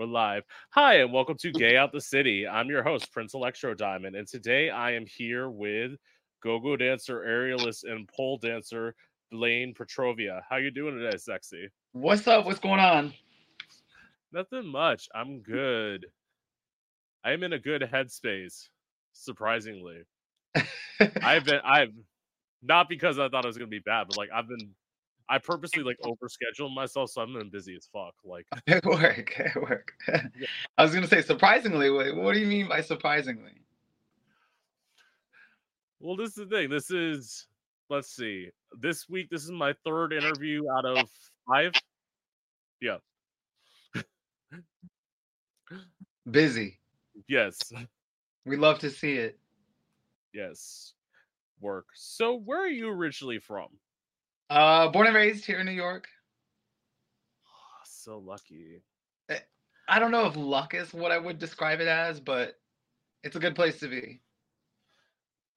We're live. Hi, and welcome to Gay Out the City. I'm your host, Prince Electro Diamond, and today I am here with go-go dancer, aerialist, and pole dancer Blaine Petrovia. How you doing today, sexy? What's up? What's going on? Nothing much. I'm good. I am in a good headspace, surprisingly. I've been I've not because I thought it was gonna be bad, but like I've been I purposely like overscheduled myself, so I'm busy as fuck. Like At work, at work. I was gonna say surprisingly. Wait, what do you mean by surprisingly? Well, this is the thing. This is let's see. This week, this is my third interview out of five. Yeah. Busy. Yes. We love to see it. Yes. Work. So where are you originally from? Uh, born and raised here in New York. Ah, So lucky. I don't know if luck is what I would describe it as, but it's a good place to be.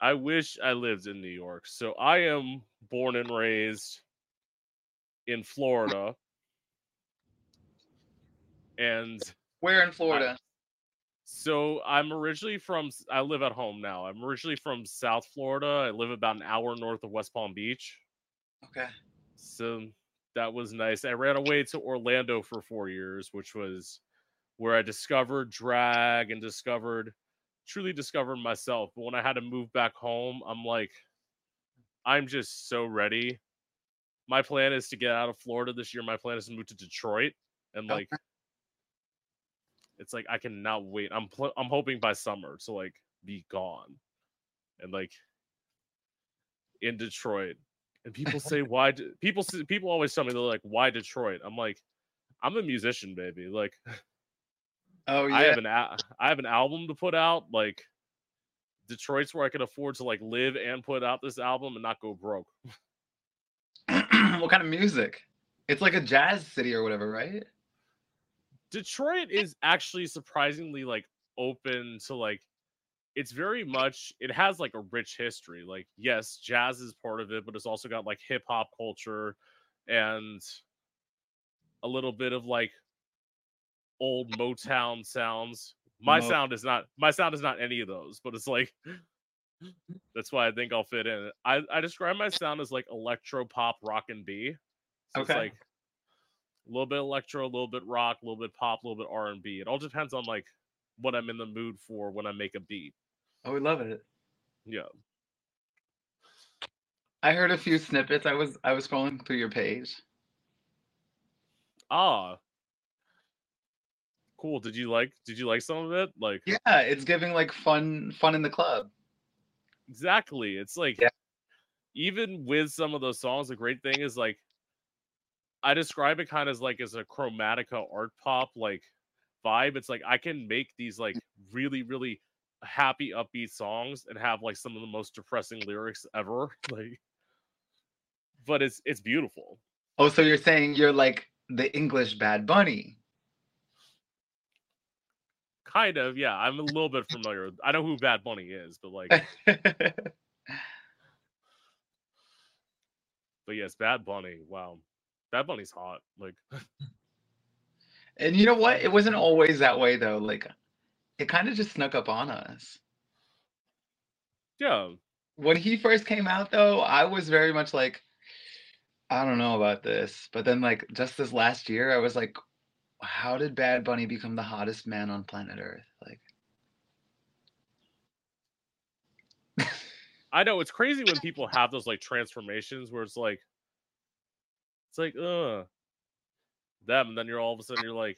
I wish I lived in New York. So I am born and raised in Florida. And Where in Florida? so I'm originally from I live at home now. I'm originally from South Florida. I live about an hour north of West Palm Beach. Okay. So that was nice. I ran away to Orlando for 4 years, which was where I discovered drag and discovered truly discovered myself. But when I had to move back home, I'm like I'm just so ready. My plan is to get out of Florida this year. My plan is to move to Detroit and Okay. like it's like I cannot wait. I'm pl- I'm hoping by summer to like be gone and like in Detroit. And people say why d- people people always tell me they're like why Detroit? I'm like I'm a musician, baby. Like Oh yeah, I have an a- I have an album to put out. Like Detroit's where I can afford to like live and put out this album and not go broke. what kind of music? It's like a jazz city or whatever, right? Detroit is actually surprisingly like open to like it's very much it has like a rich history. Like yes, jazz is part of it, but it's also got like hip hop culture and a little bit of like old Motown sounds. My Mo- sound is not my sound is not any of those, but it's like that's why I think I'll fit in. I, I describe my sound as like electro pop rock and B. So it's like a little bit electro, a little bit rock, a little bit pop, a little bit R and B. It all depends on like what I'm in the mood for when I make a beat. Oh, we love it. Yeah. I heard a few snippets. I was I was scrolling through your page. Ah. Cool. Did you like did you like some of it? Like Yeah, it's giving like fun fun in the club. exactly. It's like Yeah. even with some of those songs, the great thing is like I describe it kind of as like as a chromatica art pop like vibe. It's like I can make these like really, really happy upbeat songs and have like some of the most depressing lyrics ever. Like but it's it's beautiful. Oh, so you're saying you're like the English Bad Bunny. Kind of, yeah. I'm a little bit familiar. I know who Bad Bunny is, but like but yes, Bad Bunny. Wow. Bad Bunny's hot. Like and you know what? It wasn't always that way though. Like it kind of just snuck up on us. yeah. When he first came out though, I was very much like I don't know about this. But then like just this last year, I was like how did Bad Bunny become the hottest man on planet Earth? Like I know it's crazy when people have those like transformations where it's like it's like uh them and then you're all of a sudden you're like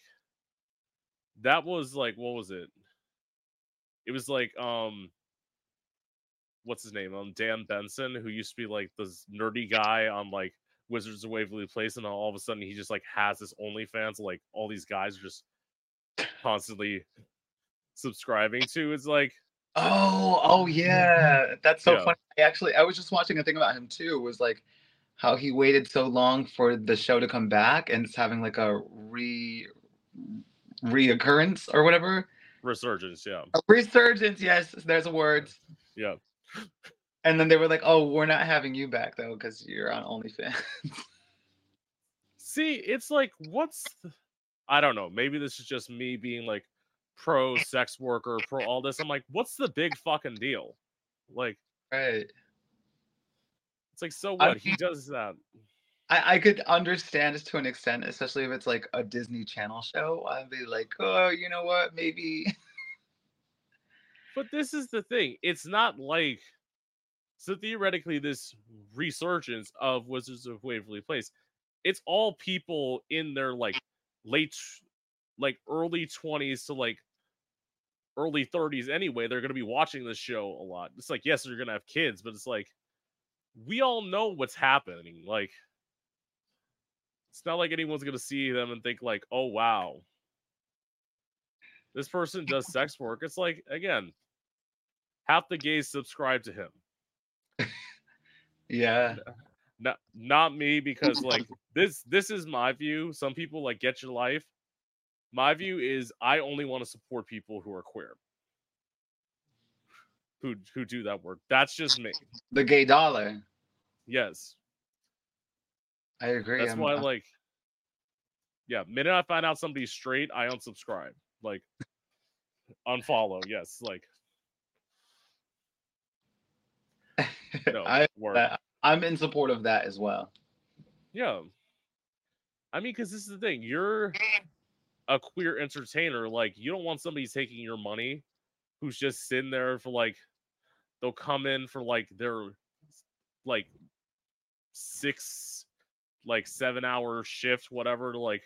that was like what was it? It was like um what's his name? Um Dan Benson who used to be like this nerdy guy on like Wizards of Waverly Place and all of a sudden he just like has this OnlyFans like all these guys are just constantly subscribing to. It's like Oh, oh yeah. That's so Yeah. funny. I actually I was just watching a thing about him too. Was like how he waited so long for the show to come back and it's having like a re reoccurrence or whatever. Resurgence, yeah. A resurgence, yes, there's a word. Yeah. And then they were like, "Oh, we're not having you back though because you're on OnlyFans." See, it's like what's the, I don't know. Maybe this is just me being like pro sex worker, pro all this. I'm like, what's the big fucking deal? Like, right. It's like, so I what? He does that. I, I could understand to an extent, especially if it's like a Disney Channel show. I'd be like, oh, you know what? Maybe. But this is the thing. It's not like so theoretically this resurgence of Wizards of Waverly Place. It's all people in their like late like early 20s to like early 30s anyway. They're going to be watching this show a lot. It's like yes, they're going to have kids, but it's like we all know what's happening. Like it's not like anyone's going to see them and think like, "Oh wow, this person does sex work." It's like again, half the gays subscribe to him. Yeah. Not not me because like this this is my view. Some people like get your life. My view is I only want to support people who are queer. Who who do that work. That's just me. The gay dollar. Yes. I agree. That's I'm- why I'm- like yeah, minute I find out somebody's straight, I unsubscribe. Like unfollow. Yes, like no I, that- I'm in support of that as well. Yeah. I mean, because this is the thing. You're a queer entertainer. Like, you don't want somebody taking your money who's just sitting there for like, they'll come in for like their like six, like seven hour shift, whatever, to like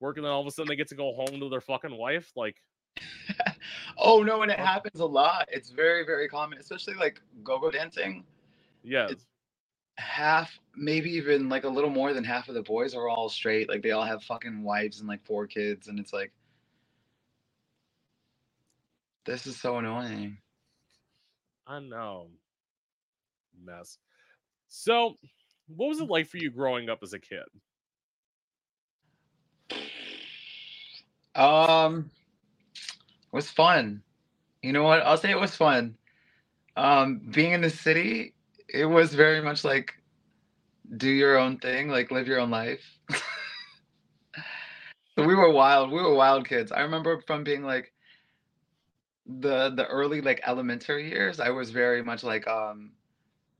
work. And then all of a sudden they get to go home to their fucking wife. Like, Oh no, and it happens a lot. It's very, very common, especially like go-go dancing. yeah. It's- Half, maybe even like a little more than half of the boys are all straight. Like they all have fucking wives and like four kids, and it's like, this is so annoying. I know. Mess. So, what was it like for you growing up as a kid? Um, it was fun. You know what? I'll say it was fun. Um, being in the city, it was very much like do your own thing, like live your own life. so we were wild. We were wild kids. I remember from being like the the early like elementary years, I was very much like um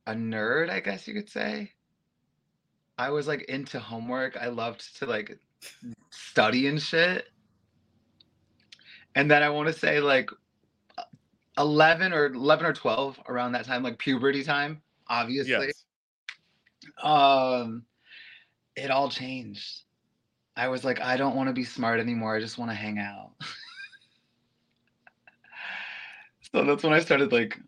a nerd, I guess you could say. I was like into homework. I loved to like study and shit. And then I want to say like 11 or 11 or 12 around that time, like puberty time, obviously. Yes. Um, it all changed. I was like, I don't want to be smart anymore. I just want to hang out. so that's when I started like,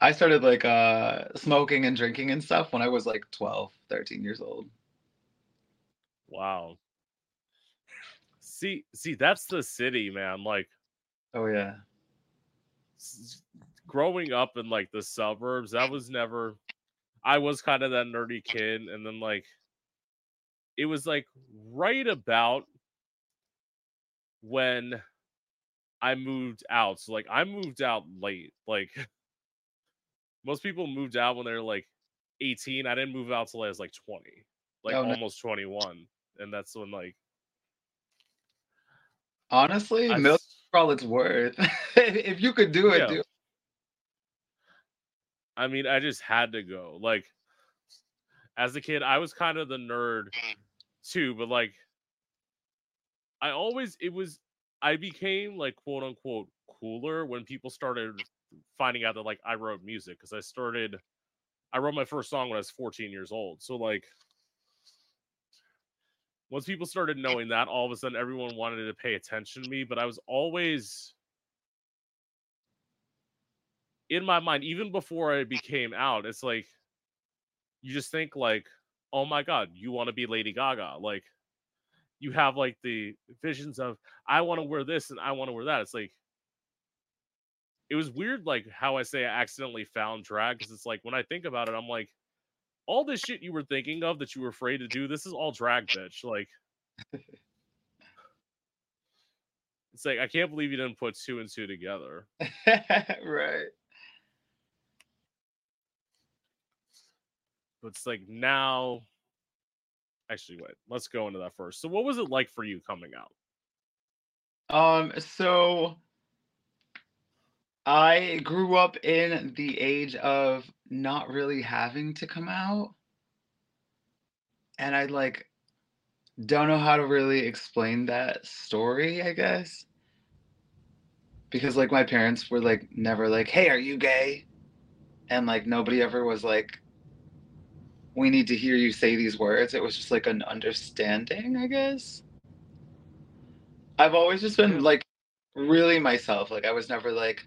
I started like uh smoking and drinking and stuff when I was like 12, 13 years old. Wow. See, see, that's the city, man. Like Oh yeah. s- growing up in like the suburbs, that was never. I was kind of that nerdy kid, and then like, it was like right about when I moved out. So like, I moved out late. Like, most people moved out when they're like 18. I didn't move out till I was like 20, like Oh, no. almost 21, and that's when like Honestly, I milk for all it's worth. if you could do it, Yeah. do it. I mean, I just had to go. Like, as a kid, I was kind of the nerd mm. too, but like, I always, it was, I became like quote unquote cooler when people started finding out that like I wrote music because I started, I wrote my first song when I was 14 years old. So, like, once people started knowing that, all of a sudden everyone wanted to pay attention to me, but I was always in my mind, even before I became out, it's like you just think like, oh my god, you want to be Lady Gaga. Like you have like the visions of I want to wear this and I want to wear that. It's like it was weird, like how I say I accidentally found drag because it's like when I think about it, I'm like, all this shit you were thinking of that you were afraid to do, this is all drag, bitch. Like it's like I can't believe you didn't put two and two together. right. But it's like now. Actually, wait. Let's go into that first. So, what was it like for you coming out? Um, so I grew up in the age of not really having to come out. And I like don't know how to really explain that story, I guess. Because like my parents were like never like, "Hey, are you gay?" And like nobody ever was like, "We need to hear you say these words." It was just like an understanding, I guess. I've always just been hmm. like really myself. Like I was never like,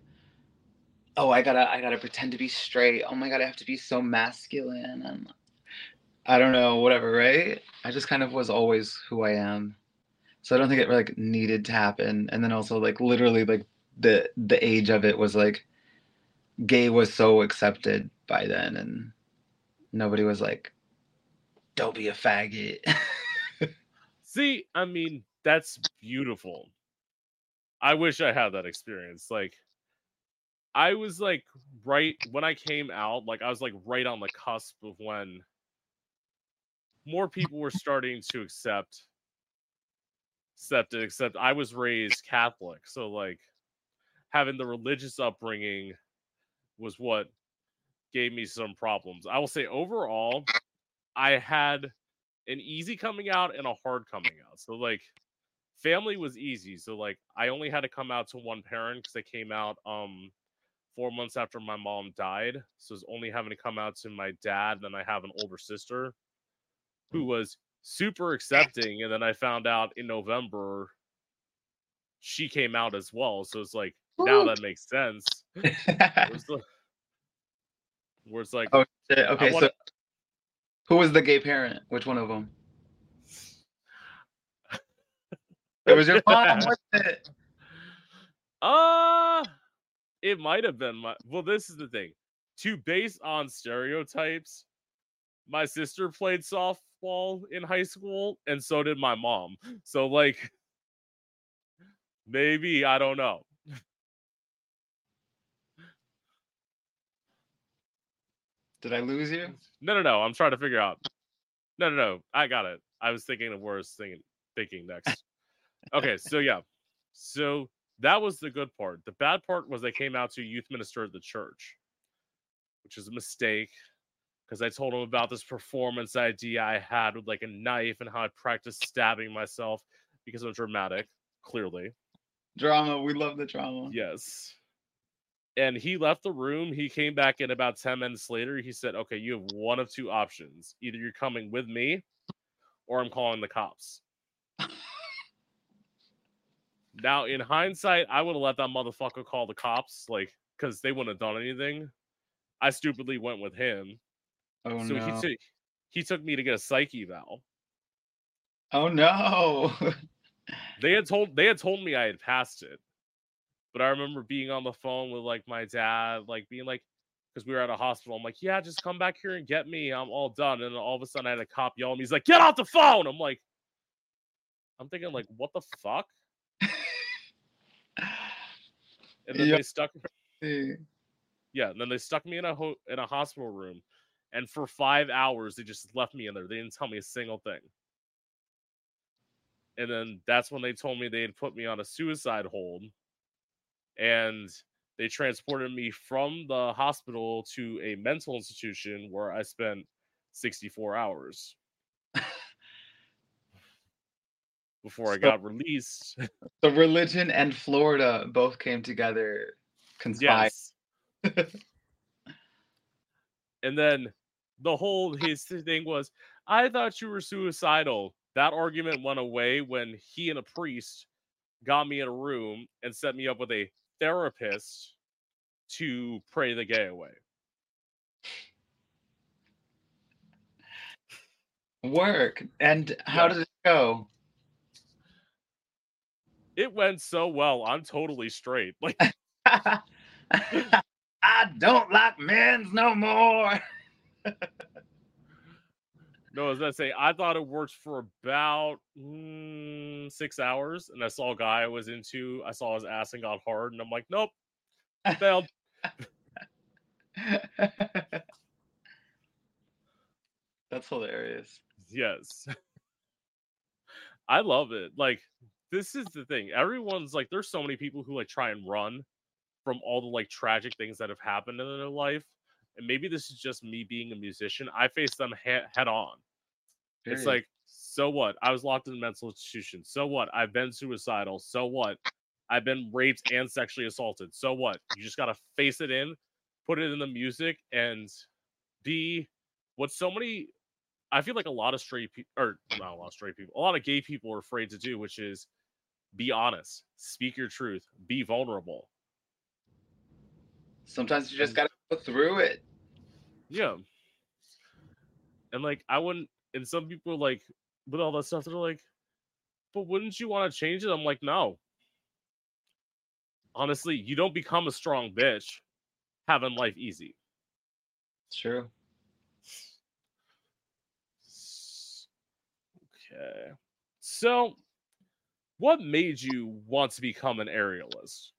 "Oh, I got to I got to pretend to be straight. Oh my god, I have to be so masculine." And I don't know, whatever, right? I just kind of was always who I am. So I don't think it like needed to happen. And then also like literally like the the age of it was like gay was so accepted by then and nobody was like don't be a faggot. See, I mean, that's beautiful. I wish I had that experience. Like I was like right when I came out, like I was like right on the cusp of when more people were starting to accept accept it except i was raised catholic so like having the religious upbringing was what gave me some problems. I will say overall i had an easy coming out and a hard coming out so like family was easy so like i only had to come out to one parent because i came out um four months after my mom died so it's only having to come out to my dad And then i have an older sister who was super accepting and then i found out in november she came out as well so it's like now that makes sense. Where's, the, where it's like oh, shit. okay wanna, so who was the gay parent? Which one of them it was your mom was it? Uh it might have been my well this is the thing to base on stereotypes my sister played softball in high school and so did my mom. So like maybe i don't know. Did i lose you? No no no i'm trying to figure out no no no i got it. I was thinking of worse thinking thinking next. Okay so yeah. So that was the good part the bad part was they came out to youth minister at the church which is a mistake because I told him about this performance idea I had with like a knife and how I practiced stabbing myself because I'm dramatic, clearly. Drama, we love the drama. Yes. And he left the room. He came back in about 10 minutes later. He said, Okay, you have one of two options. Either you're coming with me or I'm calling the cops. Now, in hindsight, I would have let that motherfucker call the cops, like, because they wouldn't have done anything. I stupidly went with him Oh so no. he took he took me to get a psyche eval. Oh no. They had told they had told me I had passed it, but I remember being on the phone with like my dad, like being like, because we were at a hospital. I'm like, yeah, just come back here and get me. I'm all done. And all of a sudden, I had a cop yell at me. He's like, get off the phone. I'm like, I'm thinking like, what the fuck? And then Yeah. they stuck. See. Yeah, and then they stuck me in a ho- in a hospital room, and for five hours they just left me in there. They didn't tell me a single thing. And then that's when they told me they had put me on a suicide hold, and they transported me from the hospital to a mental institution where I spent 64 hours before I got released. So religion and Florida both came together, conspired. yes. and then the whole his thing was, I thought you were suicidal. That argument went away when he and a priest got me in a room and set me up with a therapist to pray the gay away. Work. And how Yeah. did it go? It went so well. I'm totally straight. Like I don't like men's no more. no, as I say, I thought it worked for about mm, six hours, and I saw a guy I was into. I saw his ass and got hard, and I'm like, nope, failed. That's hilarious. Yes. I love it. Like this is the thing. Everyone's like, there's so many people who like try and run from all the like tragic things that have happened in their life. And maybe this is just me being a musician. I face them he- head on. It's like, so what? I was locked in a mental institution. So what? I've been suicidal. So what? I've been raped and sexually assaulted. So what? You just gotta face it in, put it in the music, and be what so many. I feel like a lot of straight people, or not a lot of straight people, a lot of gay people are afraid to do, which is be honest, speak your truth, be vulnerable. Sometimes you just gotta go through it. Yeah. And like I wouldn't and some people like with all that stuff, they're like, but wouldn't you want to change it? I'm like, no. Honestly, you don't become a strong bitch having life easy. True. Okay. So what made you want to become an aerialist?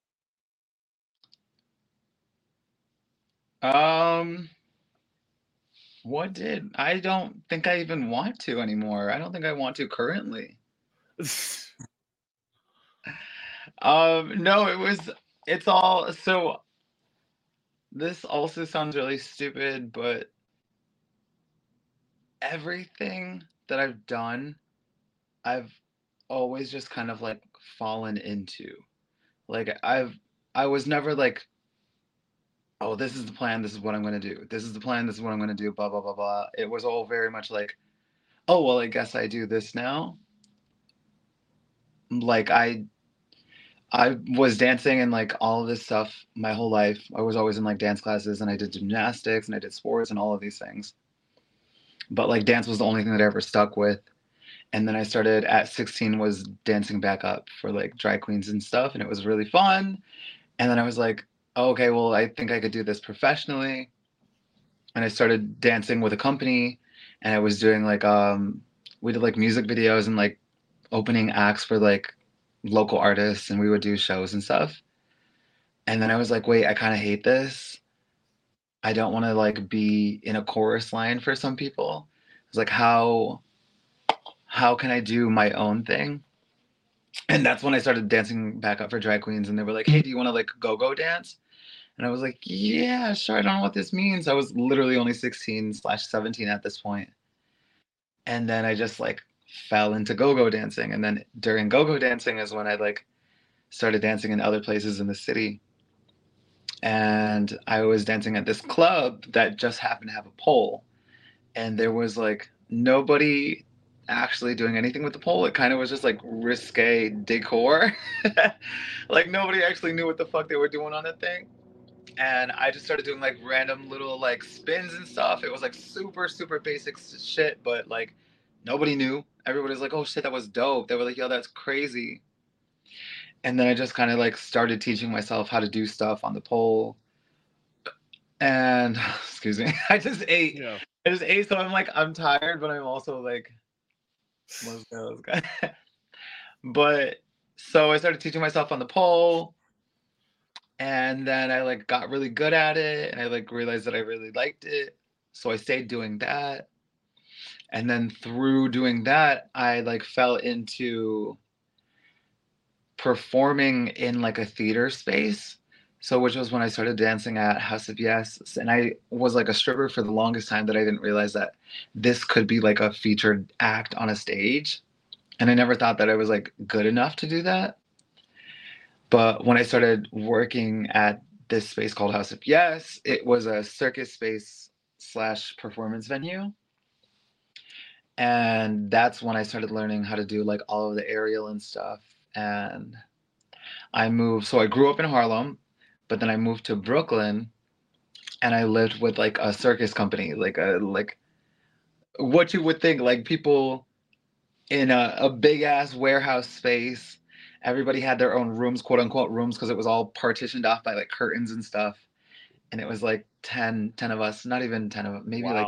Um, what did I don't think I even want to anymore. I don't think I want to currently. Um, no, it was it's all so this also sounds really stupid, but everything that I've done, I've always just kind of like fallen into. Like I've I was never like, oh, this is the plan, this is what I'm gonna do. This is the plan, this is what I'm gonna do, blah blah blah blah. It was all very much like, oh well, I guess I do this now. Like I I was dancing and like all of this stuff my whole life. I was always in like dance classes and I did gymnastics and I did sports and all of these things. But like dance was the only thing that I ever stuck with. And then I started at 16 was dancing back up for like drag queens and stuff and it was really fun. And then I was like, oh, okay, well, I think I could do this professionally. And I started dancing with a company and I was doing like um we did like music videos and like opening acts for like local artists and we would do shows and stuff. And then I was like, wait, I kind of hate this. I don't want to like be in a chorus line for some people. It's like how how can I do my own thing? And that's when I started dancing back up for drag queens and they were like, "Hey, do you want to like go-go dance?" And I was like, "Yeah, sure. I don't know what this means." I was literally only 16 slash 17 at this. And then I just like fell into go-go dancing and then during go-go dancing is when i like started dancing in other places in the city and i was dancing at this club that just happened to have a pole and there was like nobody actually doing anything with the pole it kind of was just like risque decor like nobody actually knew what the fuck they were doing on the thing and i just started doing like random little like spins and stuff it was like super super basic shit but like nobody knew everybody was like, "Oh shit, that was dope." They were like, "Yo, that's crazy." And then I just kind of like started teaching myself how to do stuff on the pole. And excuse me, I just ate. Yeah. I just ate, so I'm like, I'm tired, but I'm also like, let's but so I started teaching myself on the pole, and then I like got really good at it, and I like realized that I really liked it. So I stayed doing that and then through doing that i like fell into performing in like a theater space so which was when i started dancing at house of yes and i was like a stripper for the longest time that i didn't realize that this could be like a featured act on a stage and i never thought that i was like good enough to do that but when i started working at this space called house of yes it was a circus space slash performance venue and that's when I started learning how to do like all of the aerial and stuff. And I moved, so I grew up in Harlem, but then I moved to Brooklyn, and I lived with like a circus company, like a like what you would think, like people in a, a big ass warehouse space. Everybody had their own rooms, quote unquote rooms, because it was all partitioned off by like curtains and stuff. And it was like 10, 10 of us, not even 10 of maybe like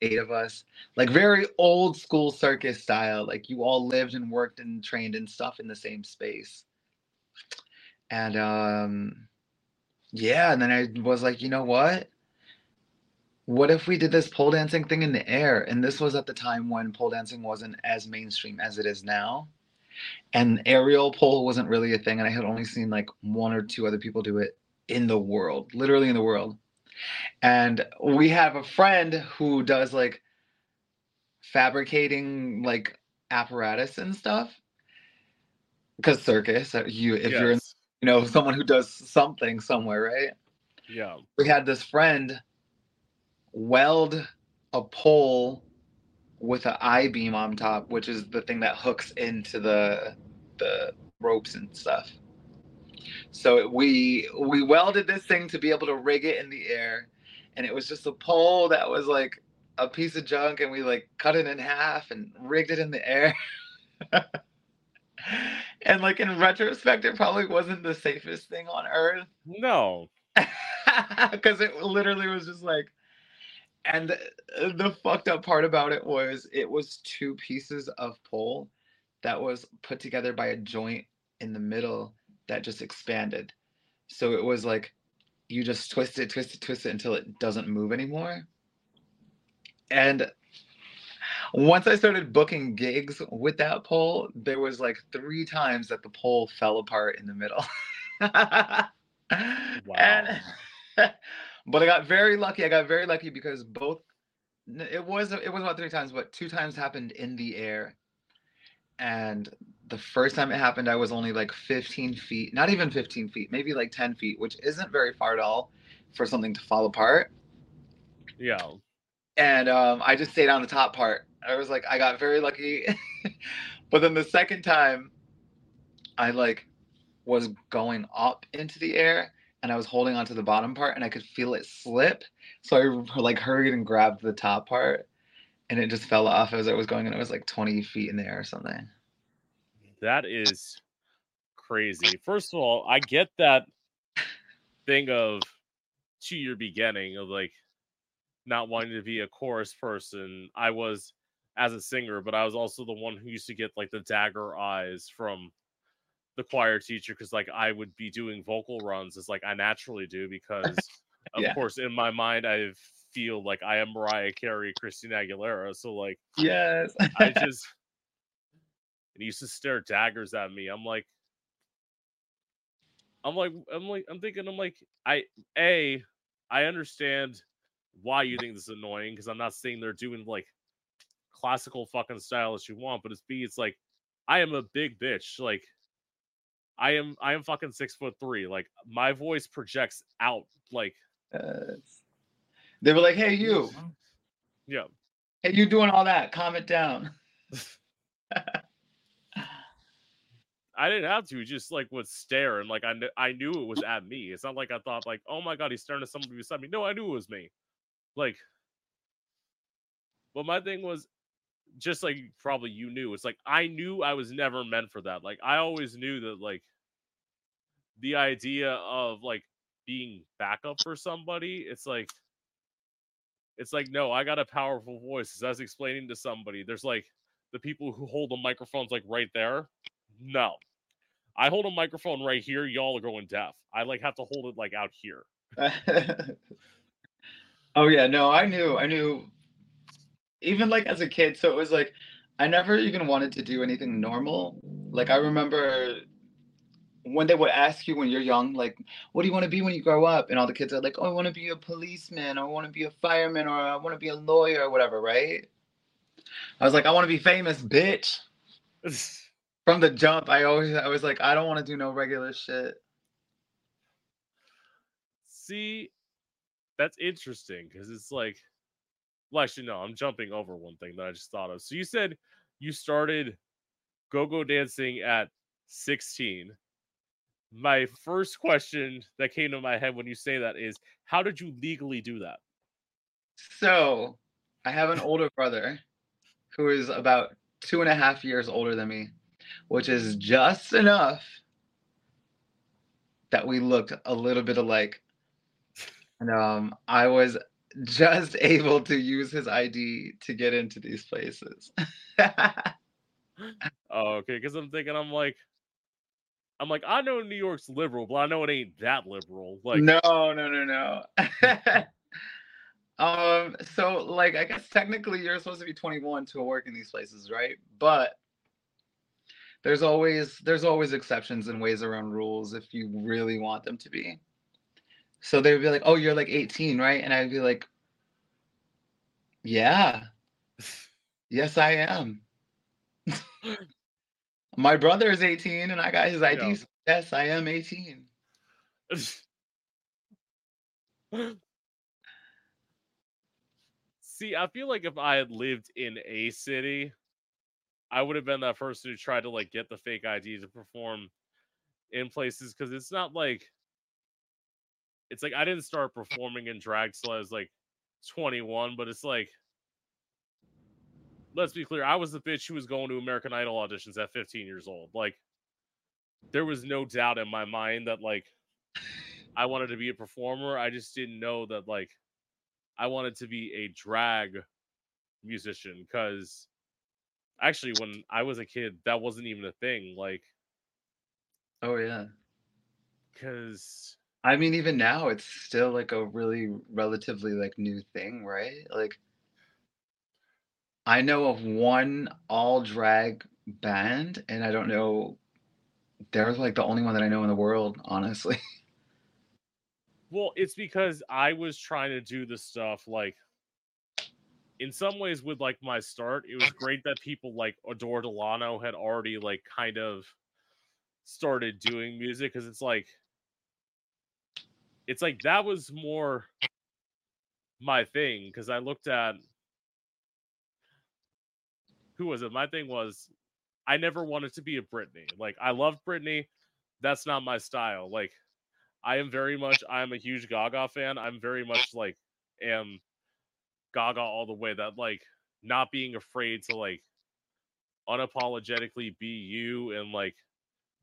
eight of us like very old school circus style like you all lived and worked and trained and stuff in the same space and um yeah and then i was like you know what? What if we did this pole dancing thing in the air? And this was at the time when pole dancing wasn't as mainstream as it is now. And aerial pole wasn't really a thing and i had only seen like one or two other people do it in the world literally in the world. And we have a friend who does like fabricating like apparatus and stuff. Because circus uh, you if yes. you're in, you know someone who does something somewhere right yeah we had this friend weld a pole with an I-beam on top, which is the thing that hooks into the the ropes and stuff. So we we welded this thing to be able to rig it in the air, and it was just a pole that was like a piece of junk, and we like cut it in half and rigged it in the air. and like in retrospect, it probably wasn't the safest thing on earth. No, because it literally was just like and uh, the fucked up part about it was it was two pieces of pole that was put together by a joint in the middle that just expanded. So it was like you just twist it, twist it, twist it until it doesn't move anymore. And once I started booking gigs with that pole, there was like three times that the pole fell apart in the middle. wow. And but I got very lucky. I got very lucky because both it was it was about three times, but two times happened in the air. And the first time it happened, I was only like 15 feet, not even 15 feet, maybe like 10 feet, which isn't very far at all for something to fall apart. Yeah. And um, I just stayed on the top part. I was like, I got very lucky. but then the second time, I like was going up into the air and I was holding onto the bottom part and I could feel it slip. So I like hurried and grabbed the top part and it just fell off as I was going and it was like 20 feet in the air or something. That is crazy. First of all, I get that thing of to your beginning of like not wanting to be a chorus person. I was as a singer, but I was also the one who used to get like the dagger eyes from the choir teacher because like I would be doing vocal runs as like I naturally do because of course in my mind I feel like I am Mariah Carey, Christina Aguilera. So like yes, I just and he used to stare daggers at me. I'm like, I'm like, I'm like, I'm thinking, I'm like, I a, I understand why you think this is annoying because I'm not saying they're doing like classical fucking style as you want, but it's b, it's like I am a big bitch, like I am I am fucking six foot three. Like my voice projects out. Like uh, they were like, "Hey, you." Yeah. Hey, you doing all that? Calm it down. I didn't have to. Just like would stare and like I kn- I knew it was at me. It's not like I thought like, oh my god, he's staring at somebody beside me. No, I knew it was me. Like, but my thing was just like probably you knew. It's like I knew I was never meant for that. Like I always knew that like the idea of like being backup for somebody, it's like it's like no, I got a powerful voice. As I was explaining to somebody, there's like the people who hold the microphones like right there. No. I hold a microphone right here, y'all are going deaf. I like have to hold it like out here. oh yeah, no, I knew I knew even like as a kid, so it was like I never even wanted to do anything normal. Like I remember when they would ask you when you're young, like, what do you want to be when you grow up? And all the kids are like, oh, I want to be a policeman, or I want to be a fireman, or I want to be a lawyer, or whatever, right? I was like, I want to be famous, bitch. From the jump, I always I was like, I don't want to do no regular shit. See, that's interesting because it's like well, actually, no, I'm jumping over one thing that I just thought of. So you said you started go-go dancing at 16. My first question that came to my head when you say that is, how did you legally do that? So I have an older brother who is about two and a half years older than me, which is just enough that we looked a little bit alike. And um, I was just able to use his ID to get into these places. oh, okay. Because I'm thinking, I'm like, I'm like, I know New York's liberal, but I know it ain't that liberal. Like, no, no, no, no. um, so like, I guess technically you're supposed to be 21 to work in these places, right? But there's always there's always exceptions and ways around rules if you really want them to be. So they would be like, "Oh, you're like 18, right?" And I'd be like, "Yeah, yes, I am." My brother is 18, and I got his ID. Yeah. so yes, I am 18. See, I feel like if I had lived in a city, I would have been that person who tried to like get the fake ID to perform in places because it's not like it's like I didn't start performing in drag till I was like 21, but it's like let's be clear, I was the bitch who was going to American Idol auditions at 15 years old. Like there was no doubt in my mind that like I wanted to be a performer. I just didn't know that like I wanted to be a drag musician because actually when I was a kid that wasn't even a thing like Oh yeah. cuz I mean, even now, it's still like a really relatively like new thing, right? Like, I know of one all drag band, and I don't know. They're like the only one that I know in the world, honestly. well it's because I was trying to do the stuff like in some ways with like my start it was great that people like Adore Delano had already like kind of started doing music cuz it's like it's like that was more my thing because I looked at who was it? My thing was I never wanted to be a Britney. Like I loved Britney. That's not my style. Like I am very much I'm a huge Gaga fan. I'm very much like am Gaga all the way that like not being afraid to like unapologetically be you and like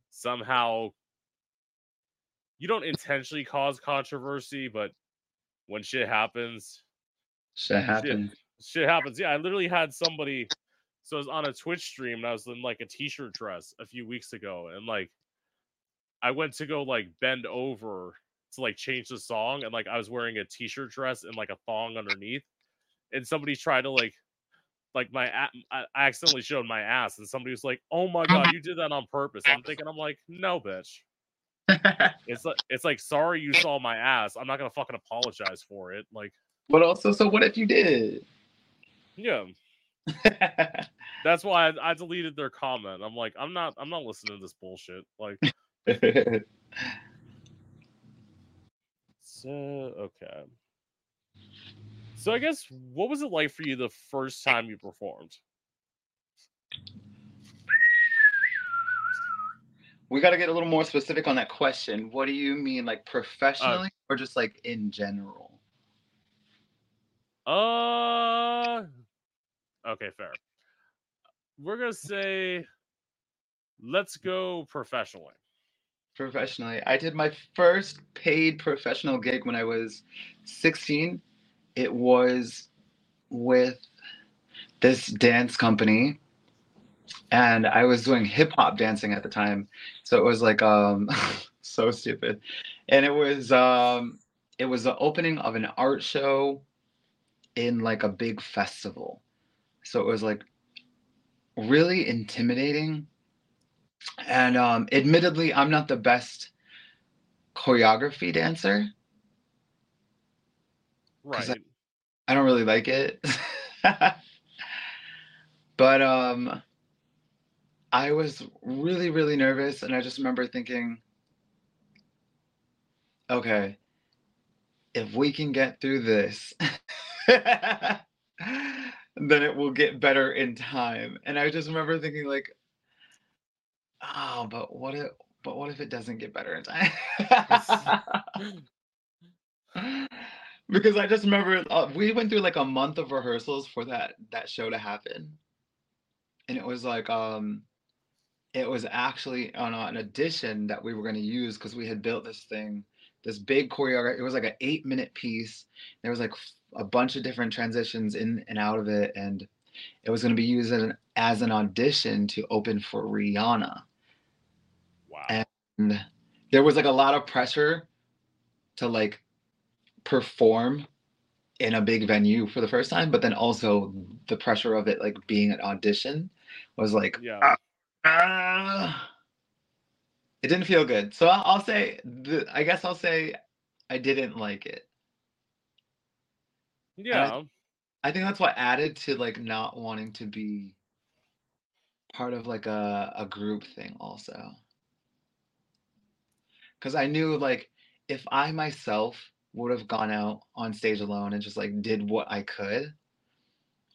somehow you don't intentionally cause controversy, but when shit happens, Shit happens. shit happens. Yeah, I literally had somebody. So I was on a Twitch stream and I was in like a t-shirt dress a few weeks ago, and like I went to go like bend over to like change the song, and like I was wearing a t-shirt dress and like a thong underneath, and somebody tried to like like my I accidentally showed my ass, and somebody was like, "Oh my god, you did that on purpose." I'm thinking, I'm like, no, bitch. It's like it's like sorry you saw my ass. I'm not gonna fucking apologize for it. Like, but also, so what if you did? yeah. That's why I, I deleted their comment. I'm like, I'm not, I'm not listening to this bullshit. Like, so okay. So I guess what was it like for you the first time you performed? We got to get a little more specific on that question. What do you mean, like professionally, or just like in general? Uh, okay, fair. We're gonna say, let's go professionally. Professionally, I did my first paid professional gig when I was 16. It was with this dance company and I was doing hip hop dancing at the time. So it was like um so stupid. And it was um it was the opening of an art show in like a big festival. So it was like really intimidating. And um admittedly I'm not the best choreography dancer. Right. I- I don't really like it. but um I was really really nervous and I just remember thinking okay, if we can get through this then it will get better in time. And I just remember thinking like oh, but what if but what if it doesn't get better in time? because I just remember uh, we went through like a month of rehearsals for that that show to happen, and it was like um, it was actually on an audition that we were going to use because we had built this thing, this big choreography. It was like an eight minute piece. There was like a bunch of different transitions in and out of it, and it was going to be used as an, as an audition to open for Rihanna wow. and- and there was like a lot of pressure to like perform in a big venue for the first time but then also the pressure of it like being an audition was like yeah. Uh, it didn't feel good. So I'll, I'll say, the, I guess I'll say I didn't like it. Yeah. I think that's what added to like not wanting to be part of like a, a group thing also. Cause I knew like if I myself would have gone out on stage alone and just like did what I could,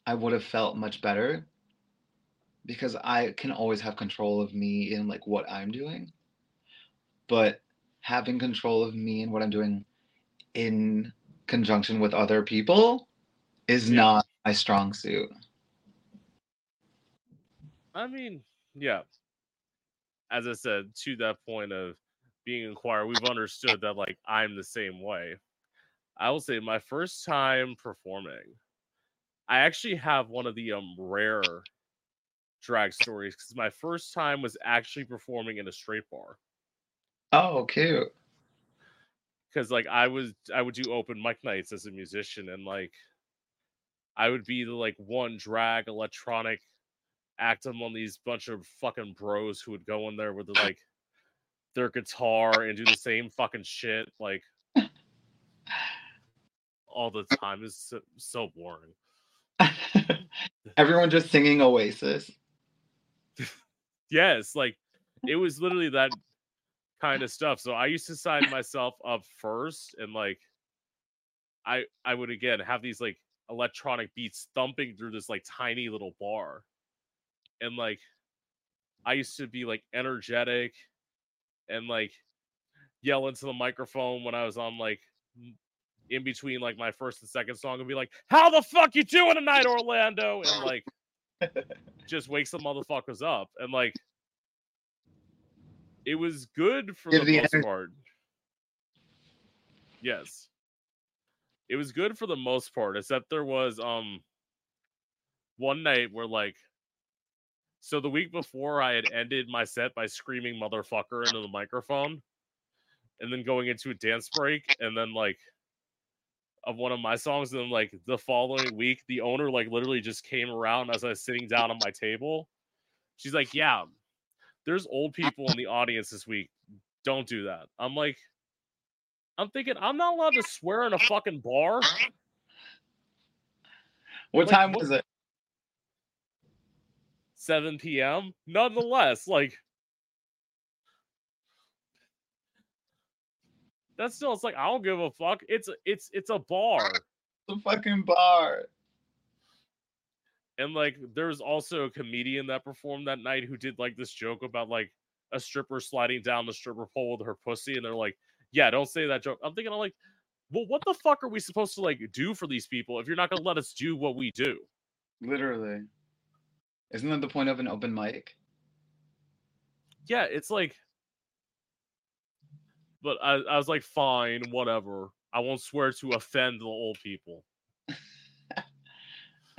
I would have felt much better because I can always have control of me in like what I'm doing. But having control of me and what I'm doing in conjunction with other people is Yeah. not my strong suit. I mean, yeah. As I said, to that point of being in choir, we've understood that like I'm the same way. I will say my first time performing, I actually have one of the um rare drag stories because my first time was actually performing in a straight bar. Oh, cute. Because like I was I would do open mic nights as a musician and like I would be the like one drag electronic act among these bunch of fucking bros who would go in there with like their guitar and do the same fucking shit like all the time is so, so boring. Everyone just singing Oasis. Yes, like it was literally that kind of stuff. So I used to sign myself up first and like I I would again have these like electronic beats thumping through this like tiny little bar. And like I used to be like energetic and like yell into the microphone when I was on like in between like my first and second song and be like, "How the fuck you doing tonight, Orlando?" and like just wakes the motherfuckers up and like it was good for Give the the most part. Yes. It was good for the most part, except there was um one night where like so the week before I had ended my set by screaming motherfucker into the microphone and then going into a dance break and then like of one of my songs and then like the following week the owner like literally just came around as I was sitting down on my table. She's like, "Yeah, there's old people in the audience this week. Don't do that." I'm like I'm thinking I'm not allowed to swear in a fucking bar. What Like, time was it? 7 p.m. Nonetheless, like that's still it's like I don't give a fuck. It's it's it's a bar. The fucking bar. And like there was also a comedian that performed that night who did like this joke about like a stripper sliding down the stripper pole with her pussy, and they're like, Yeah, don't say that joke. I'm thinking I'm like, well, what the fuck are we supposed to like do for these people if you're not gonna let us do what we do? Literally. Isn't that the point of an open mic? yeah, it's like, but I, I was like, fine, whatever. I won't swear to offend the old people.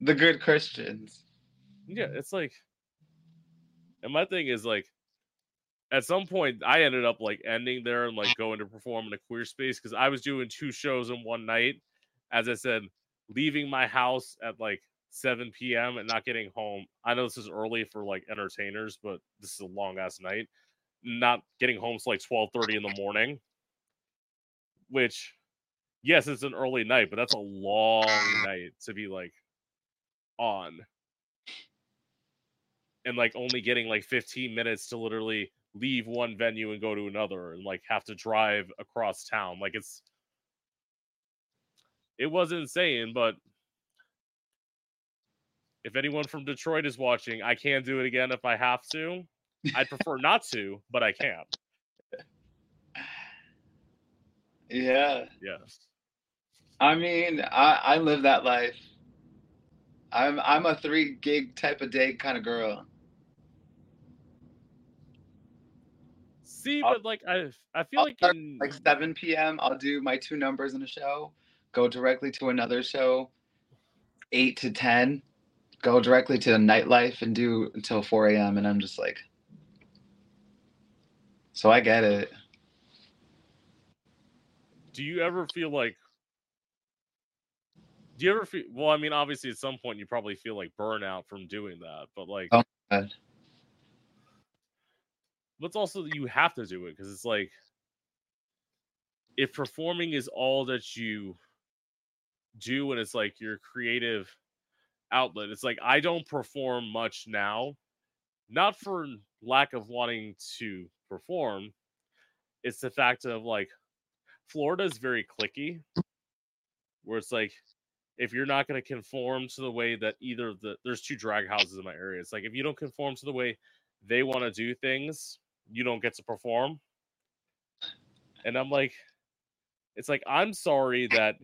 the good Christians. Yeah, it's like, and my thing is like, at some point, I ended up like ending there and like going to perform in a queer space because I was doing two shows in one night. As I said, leaving my house at like 7 p.m. and not getting home. I know this is early for like entertainers, but this is a long ass night. Not getting home till like 12:30 in the morning. Which, yes, it's an early night, but that's a long night to be like on. And like only getting like 15 minutes to literally leave one venue and go to another and like have to drive across town. Like it's it was insane but if anyone from detroit is watching i can do it again if i have to i'd prefer not to but i can Yeah. yes I mean, I, I live that life. I'm I'm a three gig type of day kind of girl. see I'll- but like i i feel I'll like in Like 7 p.m. I'll do my two numbers in a show, go directly to another show, eight to ten, go directly to the nightlife and do until 4 a.m. And I'm just like, so I get it. do you ever feel like do you ever feel well i mean obviously at some point you probably feel like burnout from doing that but like Oh. God. but it's also that you have to do it because it's like if performing is all that you do and it's like your creative outlet it's like i don't perform much now not for lack of wanting to perform it's the fact of like florida is very cliquey where it's like if you're not going to conform to the way that either the there's two drag houses in my area it's like if you don't conform to the way they want to do things you don't get to perform and i'm like it's like i'm sorry that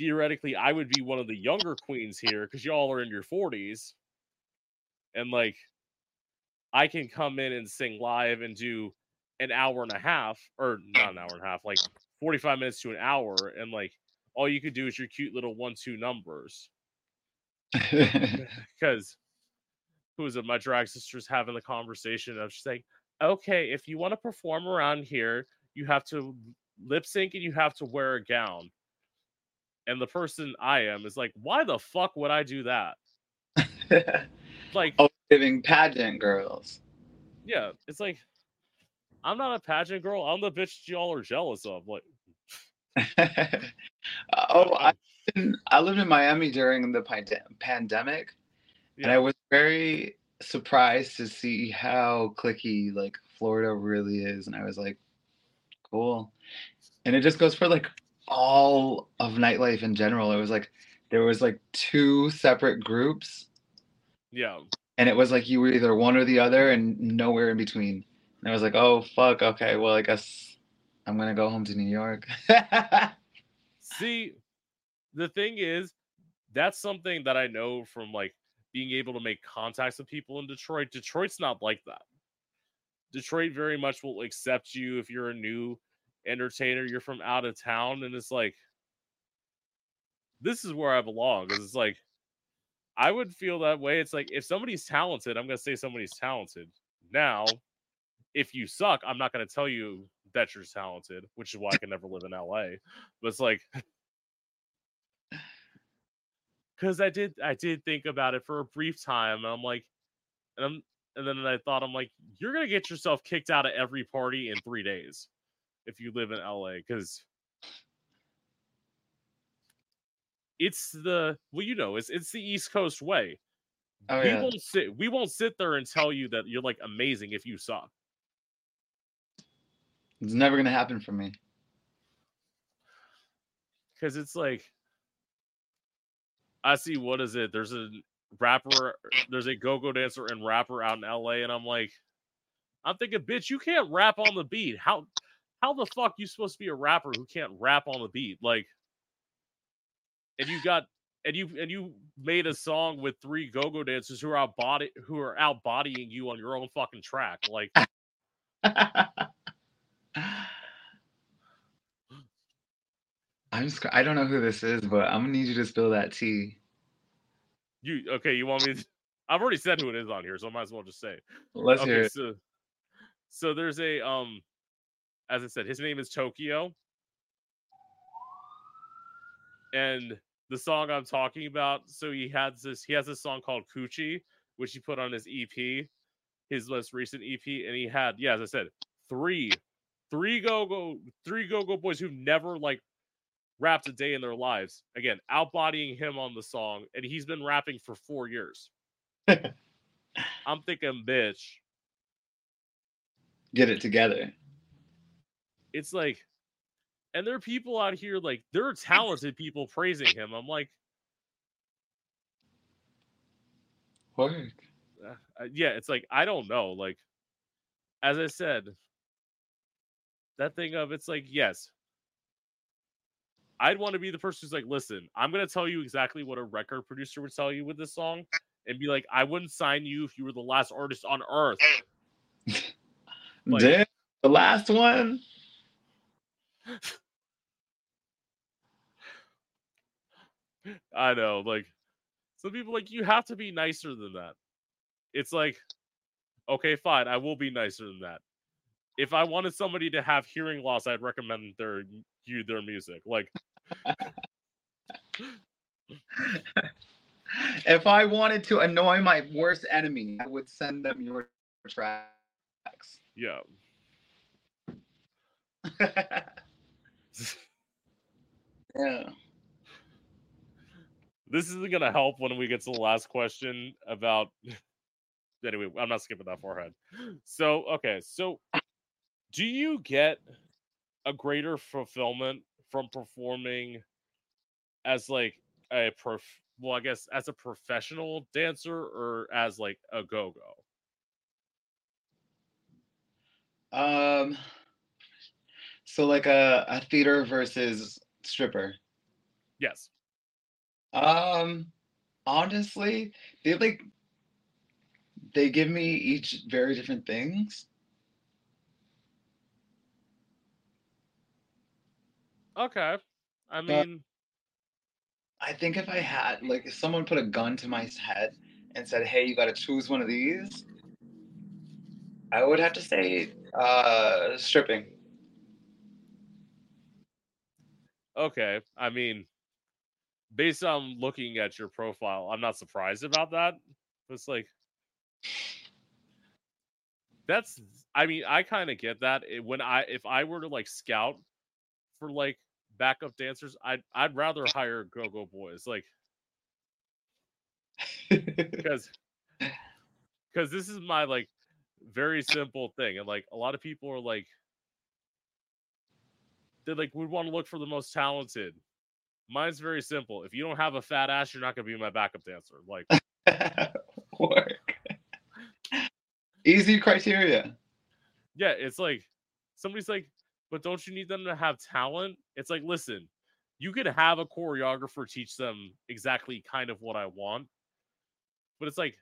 theoretically I would be one of the younger queens here because y'all are in your 40s. And like I can come in and sing live and do an hour and a half, or not an hour and a half, like 45 minutes to an hour, and like all you could do is your cute little one two numbers. Because who was it? My drag sister's having the conversation of she's like, okay, if you want to perform around here, you have to lip sync and you have to wear a gown and the person I am is like, why the fuck would I do that? like, oh, giving pageant girls. Yeah, it's like, I'm not a pageant girl. I'm the bitch y'all are jealous of. Like, oh, I, I lived in Miami during the pandemic, yeah. and I was very surprised to see how cliquey like Florida really is, and I was like, cool. And it just goes for like all of nightlife in general. It was like there was like two separate groups. Yeah. And it was like you were either one or the other and nowhere in between. And I was like, oh fuck, okay, well I guess I'm gonna go home to New York. See, the thing is, that's something that I know from like being able to make contacts with people in Detroit. Detroit's not like that. Detroit very much will accept you if you're a new entertainer, you're from out of town, and it's like this is where I belong. Because it's like I would feel that way. It's like if somebody's talented, I'm gonna say somebody's talented. Now, if you suck, I'm not gonna tell you that you're talented, which is why I can never live in LA. But it's like because I did I did think about it for a brief time, and I'm like, and I'm and then I thought I'm like, you're gonna get yourself kicked out of every party in three days if you live in LA because it's the well, you know, it's it's the East Coast way. Oh, we yeah. won't sit we won't sit there and tell you that you're like amazing if you suck. It's never gonna happen for me. Cause it's like I see what is it? There's a rapper, there's a go-go dancer and rapper out in LA, and I'm like, I'm thinking, bitch, you can't rap on the beat. How how the fuck you supposed to be a rapper who can't rap on the beat? Like, and you got and you and you made a song with three go-go dancers who are out body who are out bodying you on your own fucking track. Like, I'm just I don't know who this is, but I'm gonna need you to spill that tea. You okay? You want me? To, I've already said who it is on here, so I might as well just say. Let's okay, hear it. So, so there's a um as I said, his name is Tokyo. And the song I'm talking about, so he has this he has this song called Coochie, which he put on his EP, his most recent EP, and he had, yeah, as I said, three, three go go, three go go boys who never like rapped a day in their lives. Again, outbodying him on the song, and he's been rapping for four years. I'm thinking, bitch. Get it together it's like, and there are people out here like there are talented people praising him. I'm like, work. Uh, yeah, it's like I don't know. Like, as I said, that thing of it's like yes, I'd want to be the person who's like, listen, I'm gonna tell you exactly what a record producer would tell you with this song, and be like, I wouldn't sign you if you were the last artist on earth. like, Damn, the last one. I know, like some people like you have to be nicer than that. It's like, okay, fine, I will be nicer than that. If I wanted somebody to have hearing loss, I'd recommend their you their music. Like if I wanted to annoy my worst enemy, I would send them your tracks. Yeah. yeah. This isn't gonna help when we get to the last question about. Anyway, I'm not skipping that far ahead. So okay, so do you get a greater fulfillment from performing as like a prof? Well, I guess as a professional dancer or as like a go-go. Um. So like a a theater versus stripper. Yes. Um. Honestly, they like they give me each very different things. Okay. I But mean, I think if I had like if someone put a gun to my head and said, "Hey, you got to choose one of these," I would have to say uh stripping. Okay. I mean, based on looking at your profile, I'm not surprised about that. It's like that's I mean, I kind of get that. It- When I if I were to like scout for like backup dancers, I'd I'd rather hire go-go boys like because because this is my like very simple thing and like a lot of people are like they like would want to look for the most talented mine's very simple if you don't have a fat ass you're not going to be my backup dancer like Work. Easy criteria. yeah it's like somebody's like but don't you need them to have talent it's like listen you could have a choreographer teach them exactly kind of what i want but it's like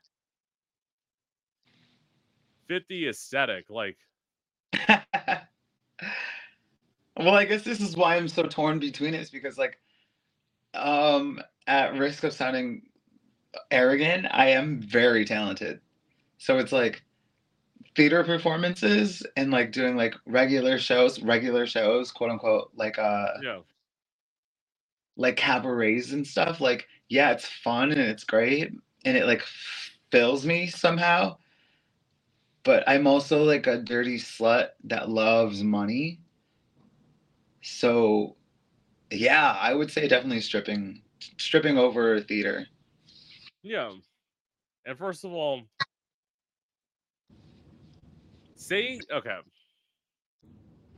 fit the aesthetic like well, I guess this is why I'm so torn between it, is because like um at risk of sounding arrogant, I am very talented. So it's like theater performances and like doing like regular shows, regular shows, quote unquote, like uh yeah like cabarets and stuff. Like, yeah, it's fun and it's great and it like fills me somehow. But I'm also like a dirty slut that loves money. So yeah, I would say definitely stripping stripping over theater. Yeah. And first of all, saying okay.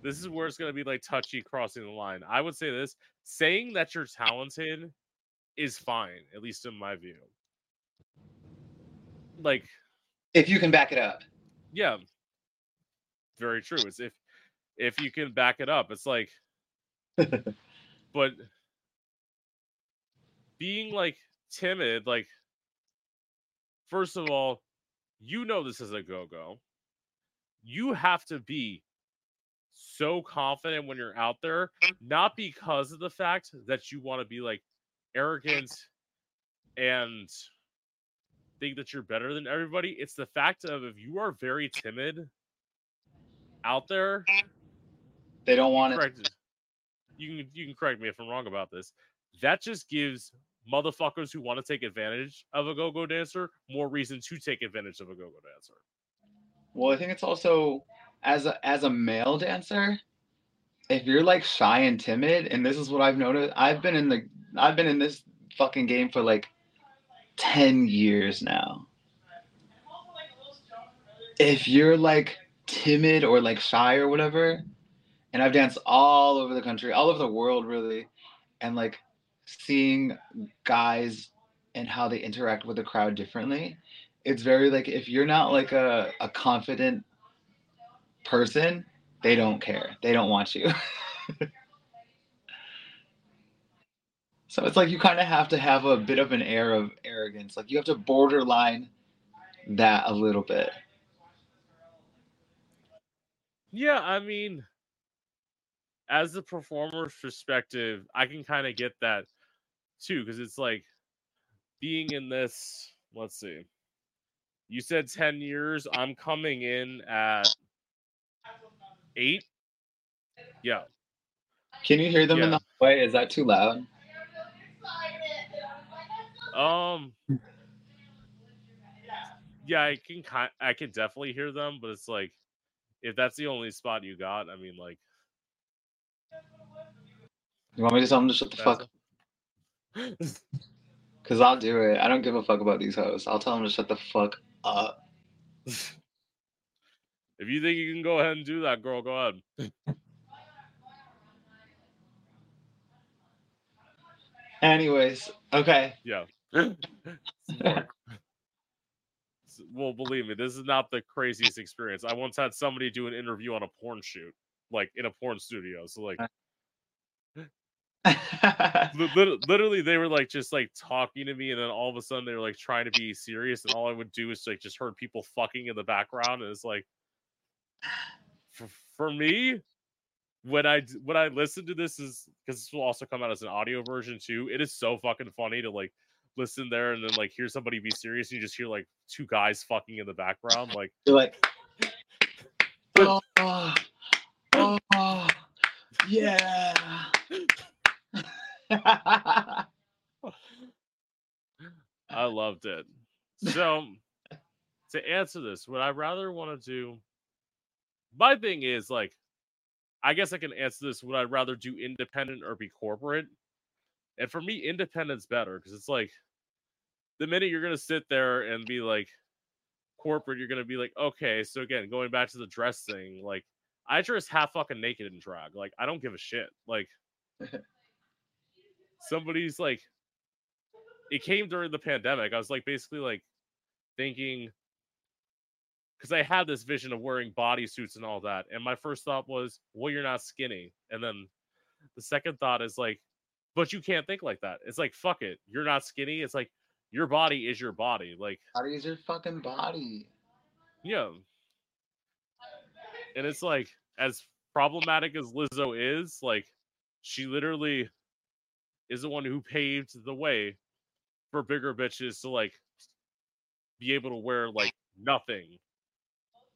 This is where it's gonna be like touchy crossing the line. I would say this saying that you're talented is fine, at least in my view. Like, If you can back it up. yeah, very true. It's if if you can back it up, it's like but being like timid, like first of all, you know this is a go-go. You have to be so confident when you're out there, not because of the fact that you want to be like arrogant and think that you're better than everybody. It's the fact of if you are very timid out there, They don't want it. You can you can correct me if I'm wrong about this. That just gives motherfuckers who want to take advantage of a go-go dancer more reason to take advantage of a go-go dancer. Well, I think it's also as a as a male dancer, if you're like shy and timid, and this is what I've noticed, I've been in the I've been in this fucking game for like 10 years now. If you're like timid or like shy or whatever, and I've danced all over the country, all over the world really, and like seeing guys and how they interact with the crowd differently, it's very like if you're not like a, a confident person, they don't care. They don't want you. so it's like you kind of have to have a bit of an air of arrogance. Like you have to borderline that a little bit. Yeah, I mean, as a performer's perspective, I can kind of get that too, because it's like being in this. Let's see. You said 10 years. I'm coming in at eight. Yeah. Can you hear them in the hallway? Is that too loud? Um. Yeah, I can kind. I can definitely hear them, but it's like, if that's the only spot you got, I mean, like, You want me to tell them to shut the fuck? Up? Because I'll do it. I don't give a fuck about these hosts. I'll tell them to shut the fuck up. if you think you can go ahead and do that, girl, go ahead. Anyways, okay. Yeah. well, believe me, this is not the craziest experience. I once had somebody do an interview on a porn shoot, like in a porn studio. So, like, literally, they were like just like talking to me, and then all of a sudden they were like trying to be serious, and all I would do is like just heard people fucking in the background, and it's like, for, for me, when i when I listen to this is because this will also come out as an audio version too. It is so fucking funny to like listen there and then like hear somebody be serious and you just hear like two guys fucking in the background like You're like, oh, oh, yeah. I loved it. So to answer this, would I rather want to do my thing is like I guess I can answer this. Would I rather do independent or be corporate? And for me, independent's better because it's like the minute you're gonna sit there and be like corporate, you're gonna be like, okay, so again, going back to the dress thing, like I dress half fucking naked in drag. Like I don't give a shit. Like somebody's like it came during the pandemic. I was like basically like thinking because I had this vision of wearing bodysuits and all that. And my first thought was, well, you're not skinny. And then the second thought is like, but you can't think like that. It's like, fuck it. You're not skinny. It's like your body is your body. Like, Body is your fucking body. yeah. And it's like, as problematic as Lizzo is, like, she literally is the one who paved the way for bigger bitches to like be able to wear like nothing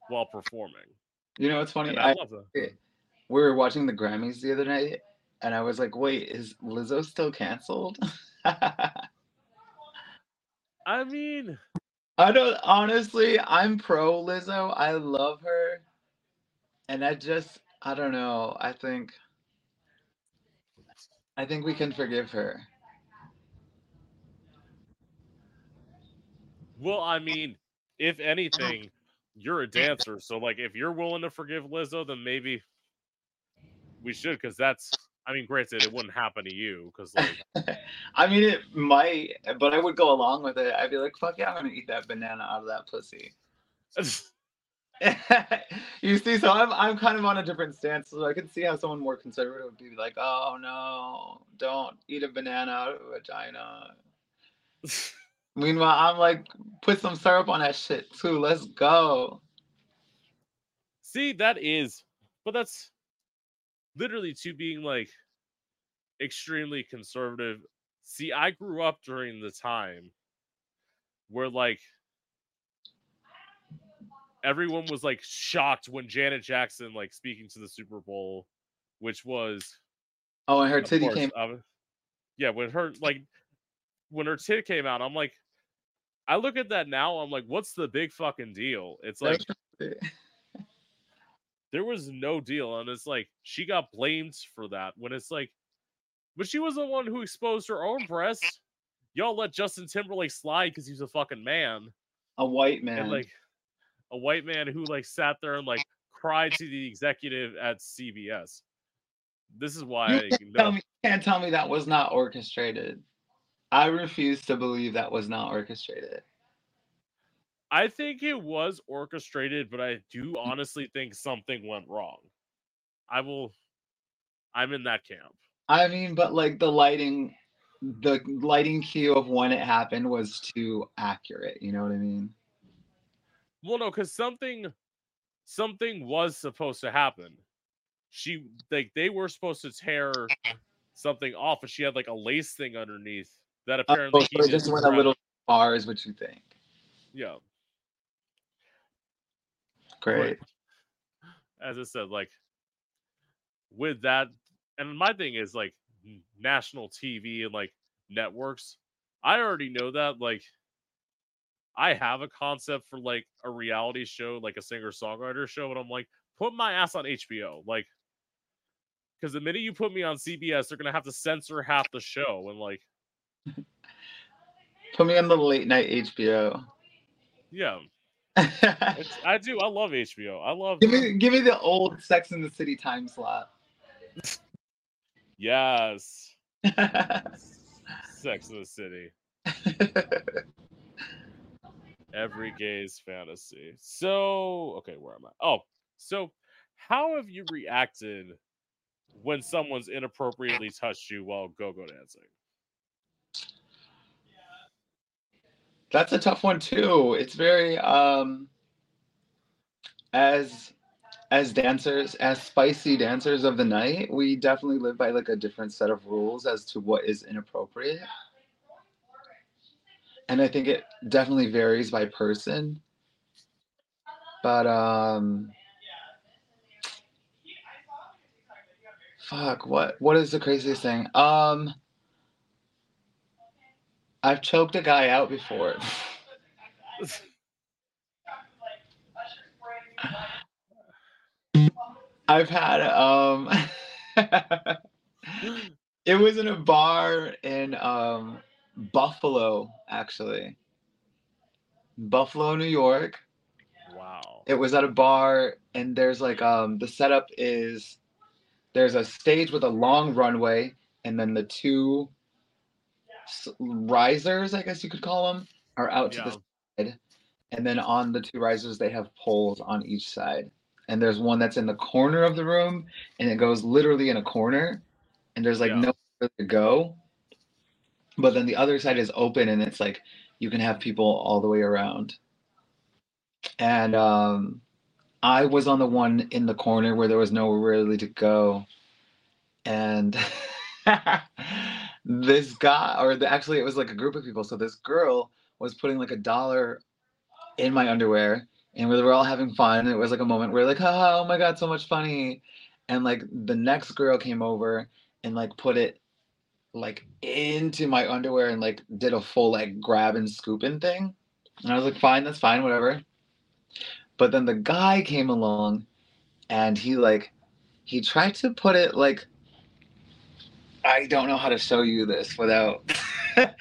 while performing. You know what's funny? I, I, love eh, we were watching the Grammys the other night, and I was like, "Wait, is Lizzo still canceled?" I mean, I don't honestly. I'm pro Lizzo. I love her, and I just I don't know. I think I think we can forgive her. well, I mean, if anything, you're a dancer, so like if you're willing to forgive Lizzo, then maybe we should, because that's. I mean, granted, it wouldn't happen to you, because like, I mean, it might, but I would go along with it. I'd be like, "Fuck yeah, I'm gonna eat that banana out of that pussy." you see, so I'm I'm kind of on a different stance. So I can see how someone more conservative would be like, "Oh no, don't eat a banana out of a vagina." Meanwhile, I'm like, put some syrup on that shit too. Let's go. see, that is, but that's literally to being like extremely conservative. See, I grew up during the time where like everyone was like shocked when Janet Jackson like speaking to the Super Bowl, which was Oh, and her titty course, came. uh, yeah, when her like when her tit came out, I'm like, I look at that now, I'm like, what's the big fucking deal? It's like there was no deal, and it's like she got blamed for that when it's like, but she was the one who exposed her own breasts. Y'all let Justin Timberlake slide because he's a fucking man, a white man. and like a white man who like sat there and like cried to the executive at CBS. This is why you I can't tell know. me, can't tell me that was not orchestrated. I refuse to believe that was not orchestrated. I think it was orchestrated, but I do mm. honestly think something went wrong. I will. I'm in that camp. I mean, but like the lighting, the lighting cue of when it happened was too accurate. You know what I mean? Well, no, because something, something was supposed to happen. She like they were supposed to tear something off, and she had like a lace thing underneath that Oh, apparently so he just went a little far, is what you think? Yeah, Great. as I said, like with that, and my thing is like national TV and like networks. I already know that. Like, I have a concept for like a reality show, like a singer songwriter show, and I'm like, put my ass on HBO, like, because the minute you put me on CBS, they're gonna have to censor half the show, and like, Put me on the late night HBO. yeah, I do. I love HBO. I love. give me give me the old Sex in the City time slot. Yes, Sex in the City. Every gay's fantasy. So, okay, where am I? Oh, so how have you reacted when someone's inappropriately touched you while go-go dancing? That's a tough one too. It's very um as as dancers, as spicy dancers of the night, we definitely live by like a different set of rules as to what is inappropriate. And I think it definitely varies by person. But um fuck, what what is the craziest thing? Um I've choked a guy out before. I've had um it was in a bar in um Buffalo actually. Buffalo, New York. Wow. It was at a bar and there's like um the setup is there's a stage with a long runway and then the two risers, I guess you could call them, are out to the side. And then on the two risers, they have poles on each side. And there's one that's in the corner of the room, and it goes literally in a corner, and there's like Yeah. nowhere to go. But then the other side is open, and it's like you can have people all the way around. And um, I was on the one in the corner where there was nowhere really to go, and this guy, or the, actually, it was like a group of people. So this girl was putting like a dollar in my underwear, and we were all having fun. It was like a moment where like, oh, oh my god, so much funny. And like the next girl came over and like put it like into my underwear and like did a full like grab and scooping thing. And I was like, fine, that's fine, whatever. But then the guy came along and he like he tried to put it like I don't know how to show you this without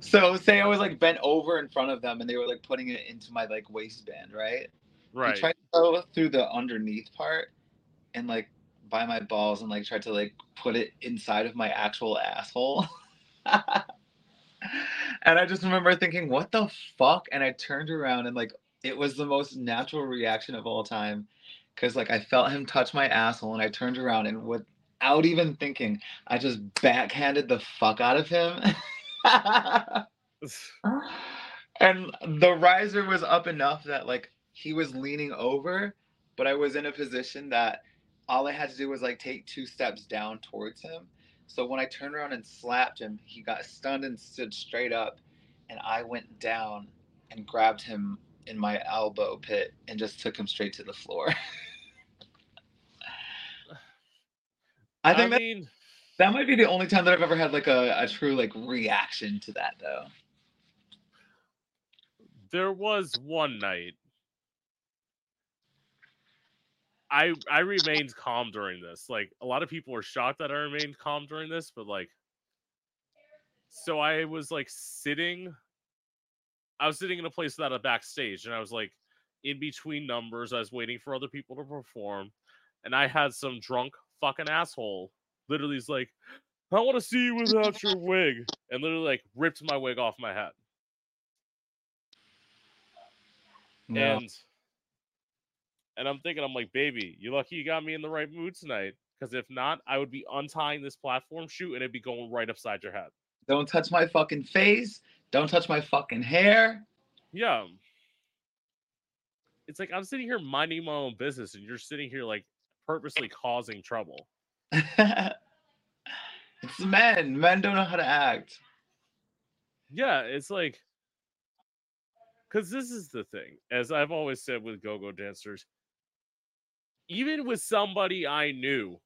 so say I was like bent over in front of them and they were like putting it into my like waistband, right? Right. He tried to go through the underneath part and like by my balls and like tried to like put it inside of my actual asshole. and I just remember thinking, what the fuck? And I turned around and like it was the most natural reaction of all time. Cause like I felt him touch my asshole and I turned around and without even thinking, I just backhanded the fuck out of him. and the riser was up enough that like he was leaning over, but I was in a position that all I had to do was like take two steps down towards him. So when I turned around and slapped him, he got stunned and stood straight up, and I went down and grabbed him in my elbow pit and just took him straight to the floor. I I, think that, that might be the only time that I've ever had like a, a true like reaction to that though. there was one night. I I remained calm during this. Like a lot of people were shocked that I remained calm during this, but like so I was like sitting I was sitting in a place without a backstage and I was like in between numbers. I was waiting for other people to perform and I had some drunk fucking asshole literally is like, I want to see you without your wig and literally like ripped my wig off my head. No. And and I'm thinking, I'm like, baby, you're lucky you got me in the right mood tonight. Because if not, I would be untying this platform shoe and it'd be going right upside your head. Don't touch my fucking face. Don't touch my fucking hair. Yeah. It's like I'm sitting here minding my own business and you're sitting here like purposely causing trouble. it's men. Men don't know how to act. Yeah, it's like because this is the thing, as I've always said with go-go dancers, even with somebody I knew,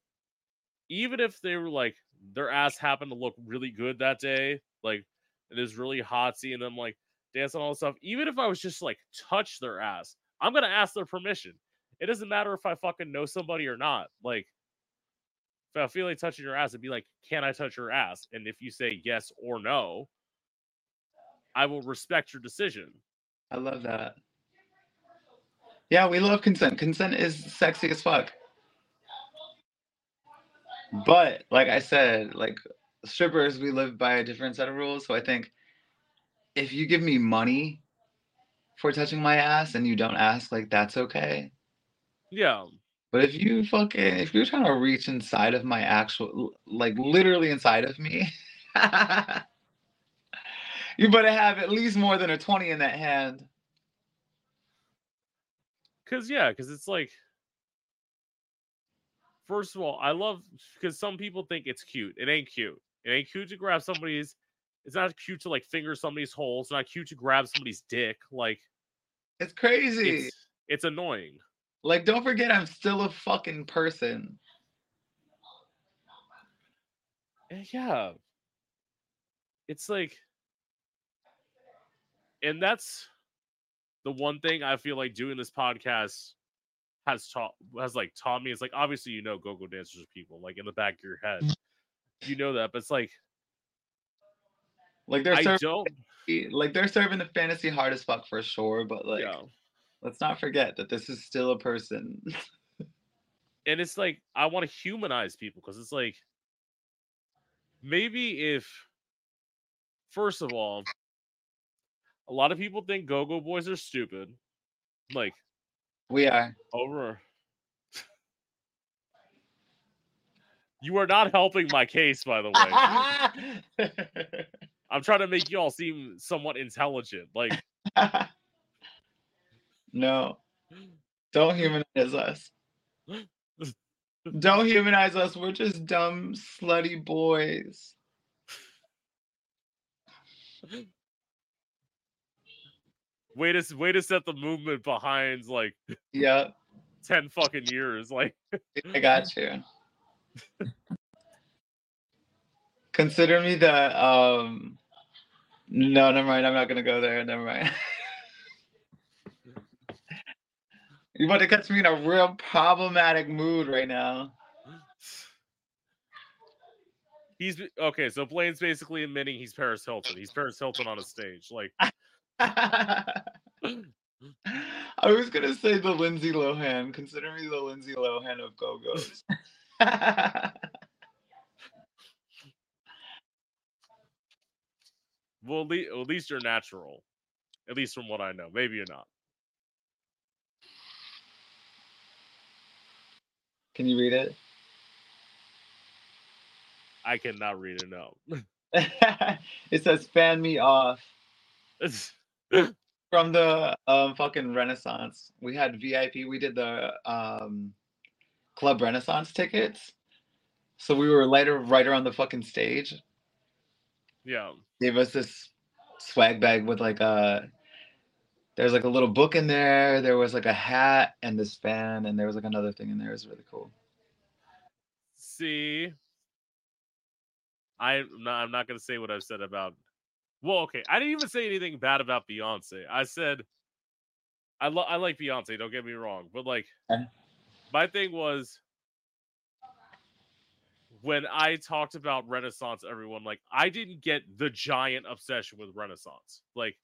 even if they were like their ass happened to look really good that day, like it's really hot seeing them like dance and all this stuff. Even if I was just like touch their ass, I'm gonna ask their permission. It doesn't matter if I fucking know somebody or not. Like, if I feel like touching your ass, it'd be like, can I touch your ass? And if you say yes or no, I will respect your decision. I love that. Yeah, we love consent. Consent is sexy as fuck. But like I said, like strippers, we live by a different set of rules. So I think if you give me money for touching my ass and you don't ask, like that's okay. Yeah. But if you fucking if you're trying to reach inside of my actual like literally inside of me, you better have at least more than a 20 in that hand. Cause yeah, because it's like first of all, I love because some people think it's cute. It ain't cute. It ain't cute to grab somebody's. It's not cute to like finger somebody's hole. It's not cute to grab somebody's dick. Like It's crazy. it's it's annoying. Like, don't forget, I'm still a fucking person. Eh, Yeah. It's like and that's the one thing I feel like doing this podcast has taught has like taught me. It's like obviously you know go-go dancers are people, like in the back of your head. Mm. You know that, but it's like Like they're I serving, don't like they're serving the fantasy hard as fuck for sure. But like, yeah. let's not forget that this is still a person. and it's like I want to humanize people because it's like maybe if first of all, a lot of people think go-go boys are stupid. Like we are. over. You are not helping my case, by the way. I'm trying to make you all seem somewhat intelligent. Like, no, don't humanize us. Don't humanize us. We're just dumb, slutty boys. Way to way to set the movement behind like yeah ten fucking years. Like, I got you. Consider me the um. No, never mind. I'm not gonna go there. Never mind. you about to catch me in a real problematic mood right now. he's okay. So Blaine's basically admitting he's Paris Hilton. He's Paris Hilton on a stage. Like, I was gonna say the Lindsay Lohan. Consider me the Lindsay Lohan of Go Go's. well, at least, at least you're natural. At least from what I know. Maybe you're not. Can you read it? I cannot read it. No. it says "fan me off" from the um, fucking Renaissance. We had VIP. We did the um, Club Renaissance tickets, so we were later right around the fucking stage. yeah. Gave us this swag bag with like a. There's like a little book in there. There was like a hat and this fan, and there was like another thing in there. It was really cool. See, I'm not. I'm not gonna say what I've said about. Well, okay, I didn't even say anything bad about Beyonce. I said I lo- I like Beyonce. Don't get me wrong, but like Okay. my thing was when I talked about Renaissance. Everyone like I didn't get the giant obsession with Renaissance. Like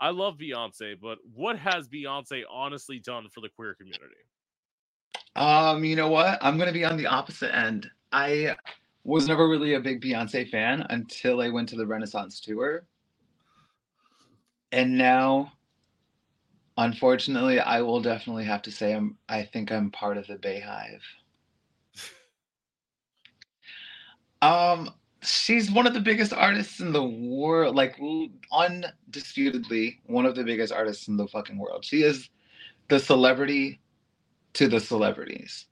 I love Beyonce, but what has Beyonce honestly done for the queer community? Um, you know what? I'm gonna be on the opposite end. I was never really a big Beyonce fan until I went to the Renaissance tour. And now, unfortunately, I will definitely have to say I'm I think I'm part of the BeyHive. Um, she's one of the biggest artists in the world, like undisputedly one of the biggest artists in the fucking world. She is the celebrity to the celebrities.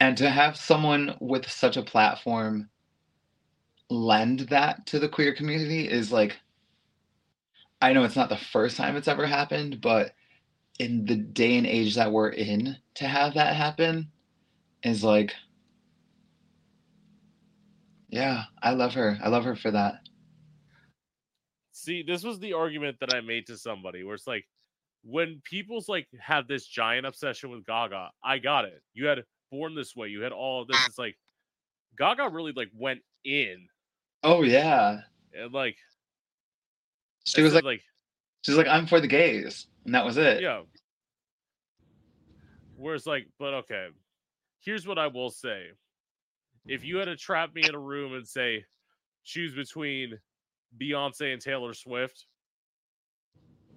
And to have someone with such a platform lend that to the queer community is like I know it's not the first time it's ever happened, but in the day and age that we're in to have that happen is like yeah, I love her. I love her for that. See, this was the argument that I made to somebody where it's like when people's like have this giant obsession with Gaga, I got it. You had Born This Way, you had all of this. Ah. It's like Gaga really like went in Oh yeah. and like She was like like she's like, I'm for the gays. And that was it. yeah. Whereas like, but okay, here's what I will say: if you had to trap me in a room and say, choose between Beyonce and Taylor Swift,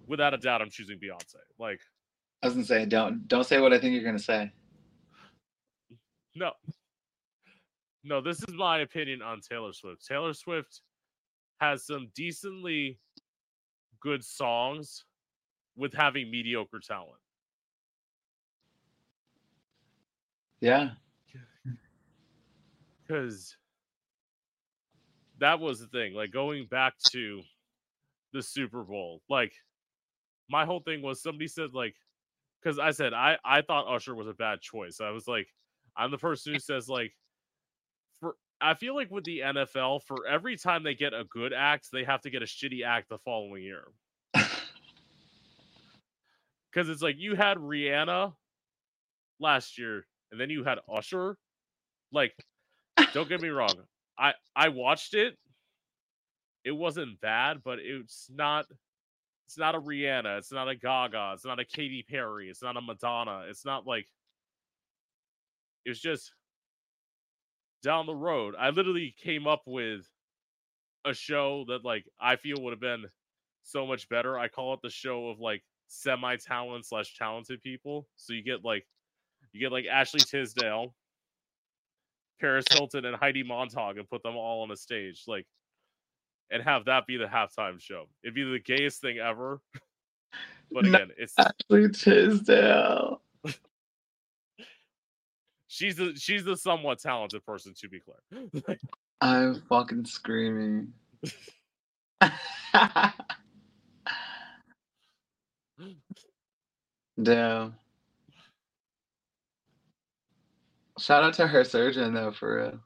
without a doubt, I'm choosing Beyonce. Like, I was gonna say, don't don't say what I think you're gonna say. No, no, this is my opinion on Taylor Swift. Taylor Swift has some decently good songs with having mediocre talent. Yeah. because that was the thing. Like going back to the Super Bowl, like my whole thing was somebody said like, because I said I I thought Usher was a bad choice. I was like, I'm the person who says like, for I feel like with the NFL, for every time they get a good act, they have to get a shitty act the following year. Because it's like you had Rihanna last year, and then you had Usher. Like, don't get me wrong. I I watched it. It wasn't bad, but it's not. It's not a Rihanna. It's not a Gaga. It's not a Katy Perry. It's not a Madonna. It's not like. It's just down the road. I literally came up with a show that like I feel would have been so much better. I call it the show of like semi talent slash talented people. So you get like you get like Ashley Tisdale, Paris Hilton, and Heidi Montag, and put them all on a stage, like, and have that be the halftime show. It'd be the gayest thing ever. but again, it's Ashley Tisdale. she's the she's the somewhat talented person to be clear. I'm fucking screaming. Damn. Shout out to her surgeon though, for real.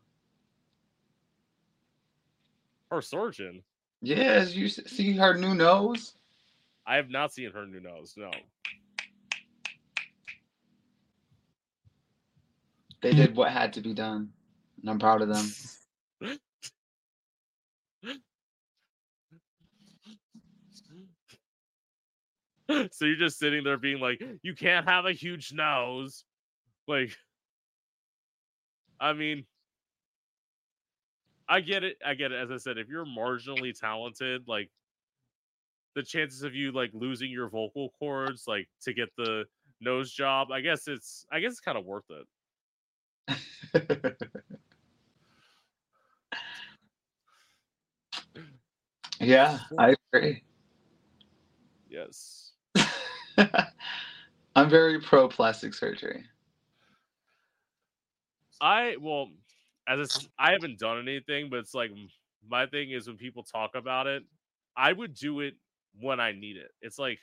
Her surgeon. Yes, you see her new nose? I have not seen her new nose. No. They did what had to be done. And I'm proud of them. so you're just sitting there being like, you can't have a huge nose. Like, I mean, I get it. I get it. As I said, if you're marginally talented, like, the chances of you like losing your vocal cords, like, to get the nose job, I guess it's, I guess it's kind of worth it. yeah, I agree. Yes. I'm very pro plastic surgery. I well, as I haven't done anything, but it's like my thing is when people talk about it, I would do it when I need it. It's like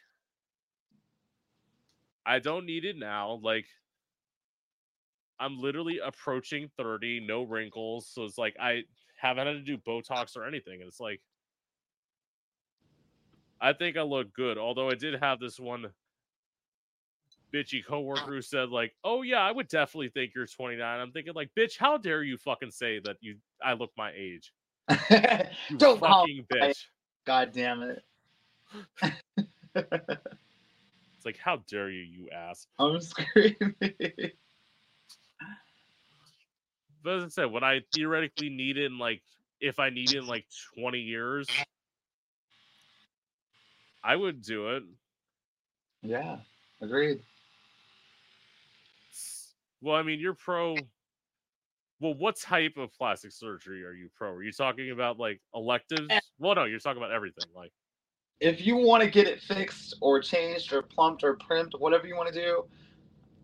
I don't need it now. Like I'm literally approaching 30, no wrinkles, so it's like I haven't had to do Botox or anything. And it's like I think I look good, although I did have this one bitchy ah. coworker who said like, "Oh yeah, I would definitely think you're 29." I'm thinking like, "Bitch, how dare you fucking say that you I look my age?" Don't fucking bitch. God damn it. It's like, "How dare you, you ass?" I'm screaming. But as I said, when I theoretically need in like if I need it in like 20 years, I would do it. yeah, agreed. Well, I mean, you're pro. Well, what type of plastic surgery are you pro? Are you talking about like eh electives? Well, no, you're talking about everything. Like, If you want to get it fixed or changed or plumped or primped, whatever you want to do,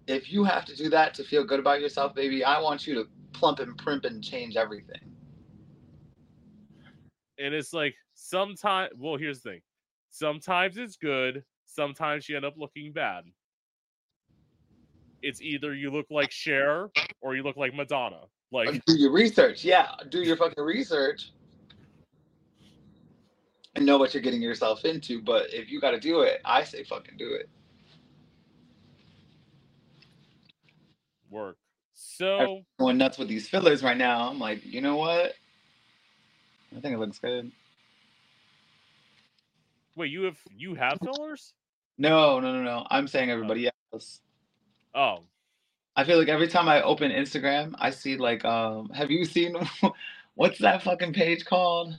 if you have to do that to feel good about yourself, baby, I want you to plump and primp and change everything. and it's like sometimes. Well, here's the thing. Sometimes it's good. Sometimes you end up looking bad. It's either you look like Cher or you look like Madonna. Uh, like, do your research. Yeah, do your fucking research. and know what you're getting yourself into. But if you got to do it, I say fucking do it. Work. So going nuts with these fillers right now. I'm like, you know what? I think it looks good. Wait, you have you have fillers? No, no, no, no. I'm saying everybody else. Oh. I feel like every time I open Instagram, I see like um have you seen what's that fucking page called?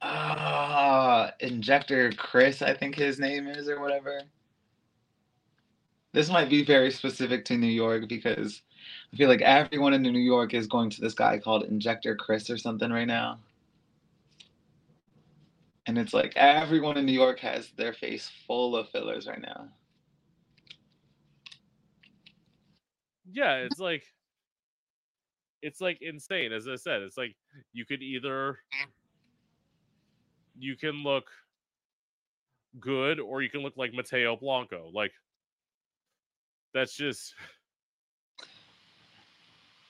Ah, uh, Injector Chris, I think his name is or whatever. This might be very specific to New York because I feel like everyone in New York is going to this guy called Injector Chris or something right now. And it's like everyone in New York has their face full of fillers right now. Yeah, it's like it's like insane. As I said, it's like you could either you can look good or you can look like Mateo Blanco. Like that's just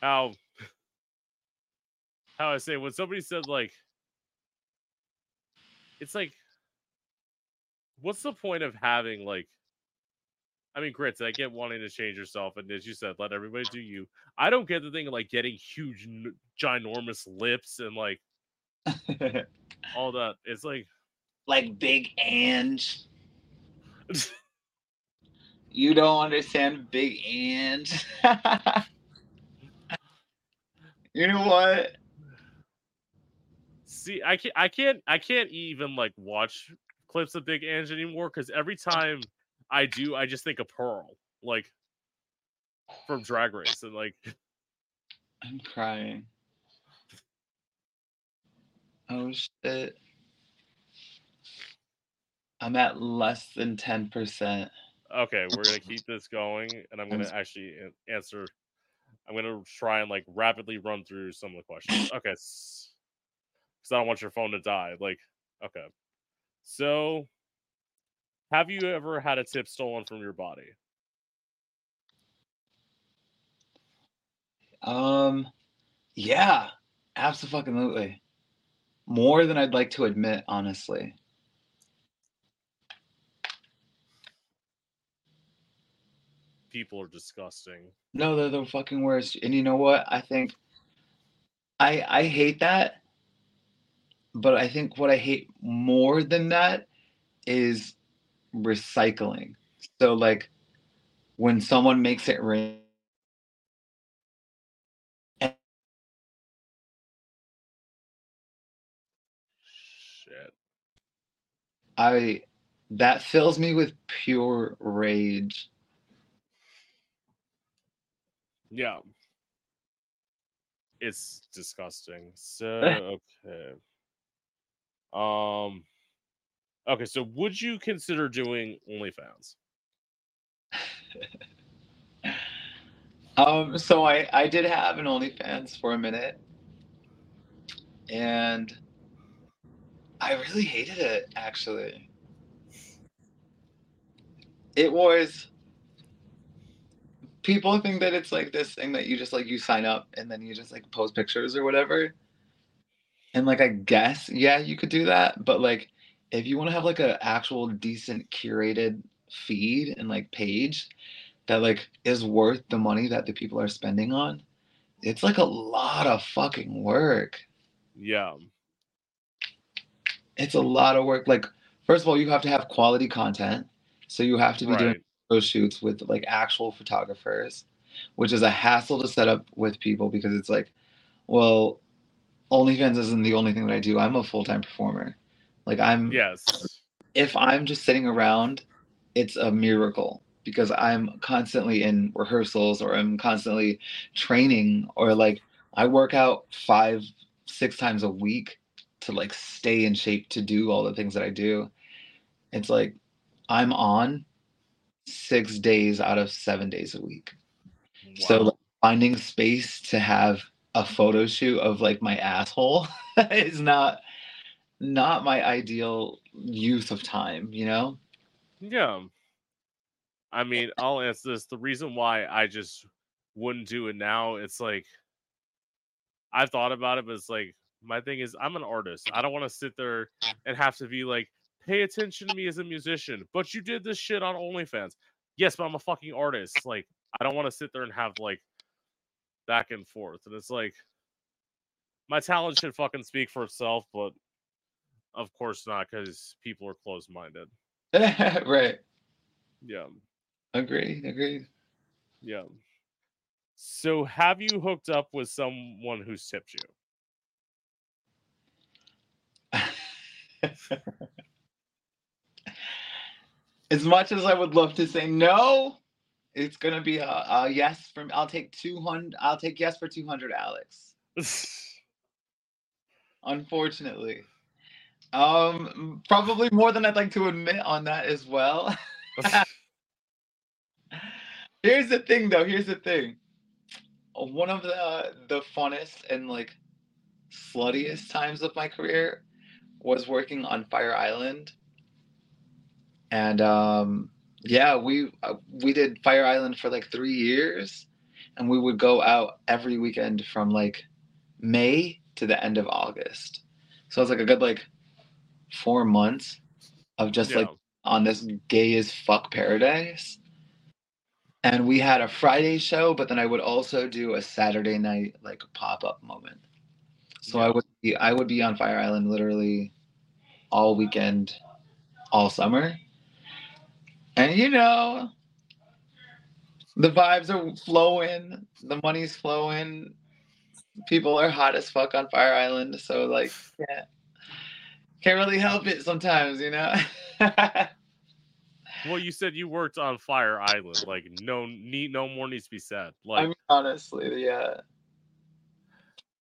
how how I say when somebody said like it's like what's the point of having like I mean, grits. I get wanting to change yourself, and as you said, let everybody do you. I don't get the thing of like getting huge, ginormous lips and like all that. It's like like Big Ange. you don't understand Big Ange. you know what? see i can't i can't i can't even like watch clips of big ange anymore because every time i do i just think of pearl like from drag race and like i'm crying oh shit i'm at less than 10% okay we're gonna keep this going and i'm gonna actually answer i'm gonna try and like rapidly run through some of the questions okay because I don't want your phone to die. Like, okay. So, have you ever had a tip stolen from your body? Um, yeah, absolutely. More than I'd like to admit, honestly. People are disgusting. No, they're the fucking worst. And you know what? I think I I hate that but I think what I hate more than that is recycling. So like when someone makes it rain shit. I that fills me with pure rage. Yeah. It's disgusting. So okay. Um. Okay, so would you consider doing OnlyFans? um. So I I did have an OnlyFans for a minute, and I really hated it. Actually, it was. People think that it's like this thing that you just like you sign up and then you just like post pictures or whatever and like I guess, yeah, you could do that, but like if you want to have like an actual decent curated feed and like page that like is worth the money that the people are spending on, it's like a lot of fucking work. Yeah. It's a lot of work. Like, first of all, you have to have quality content. So you have to be right. doing shoots with like actual photographers, which is a hassle to set up with people because it's like, well, OnlyFans isn't the only thing that I do. I'm a full time performer. Like I'm yes. If I'm just sitting around, it's a miracle because I'm constantly in rehearsals or I'm constantly training or like I work out five, six times a week to like stay in shape to do all the things that I do. It's like I'm on six days out of seven days a week. Wow. So like, finding space to have a photo shoot of like my asshole is not not my ideal use of time, you know? Yeah. I mean, I'll answer this. The reason why I just wouldn't do it now, it's like I've thought about it, but it's like My thing is, I'm an artist. I don't want to sit there and have to be like, pay attention to me as a musician. But you did this shit on OnlyFans. Yes, but I'm a fucking artist. Like, I don't want to sit there and have like back and forth. And it's like, my talent should fucking speak for itself, but of course not, because people are closed minded. right. Yeah. Agree. Agreed. Yeah. So, have you hooked up with someone who's tipped you? as much as I would love to say no, it's gonna be a, a yes from. I'll take two hundred. I'll take yes for two hundred, Alex. Unfortunately, um, probably more than I'd like to admit on that as well. Here's the thing, though. Here's the thing. One of the the funnest and like sluttiest times of my career was working on Fire Island, and um, yeah, we uh, we did Fire Island for like three years, and we would go out every weekend from like May to the end of August. So it's like a good like four months of just yeah. like on this gay as fuck paradise. And we had a Friday show, but then I would also do a Saturday night like pop up moment. So yeah. I would be I would be on Fire Island literally all weekend, all summer. And you know, the vibes are flowing, the money's flowing, people are hot as fuck on Fire Island. So like, yeah, can't really help it sometimes, you know. well, you said you worked on Fire Island. Like, no need, no more needs to be said. Like, I mean, honestly, yeah.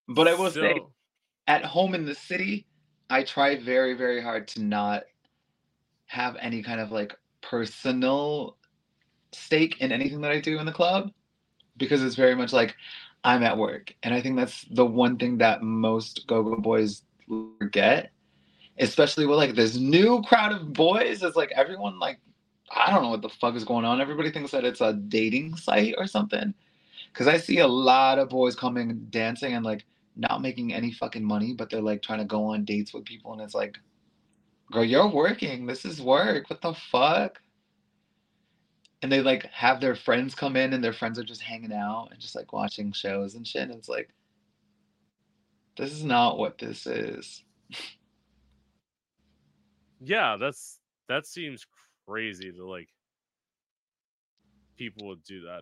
But I will so... say, at home in the city, I try very, very hard to not have any kind of like personal stake in anything that I do in the club because it's very much like I'm at work. And I think that's the one thing that most go-go boys forget, especially with like this new crowd of boys. It's like everyone like I don't know what the fuck is going on. Everybody thinks that it's a dating site or something. Cause I see a lot of boys coming dancing and like not making any fucking money, but they're like trying to go on dates with people and it's like, girl, you're working. This is work. What the fuck? and they like have their friends come in and their friends are just hanging out and just like watching shows and shit. And it's like, this is not what this is. yeah, that's that seems crazy to like people would do that.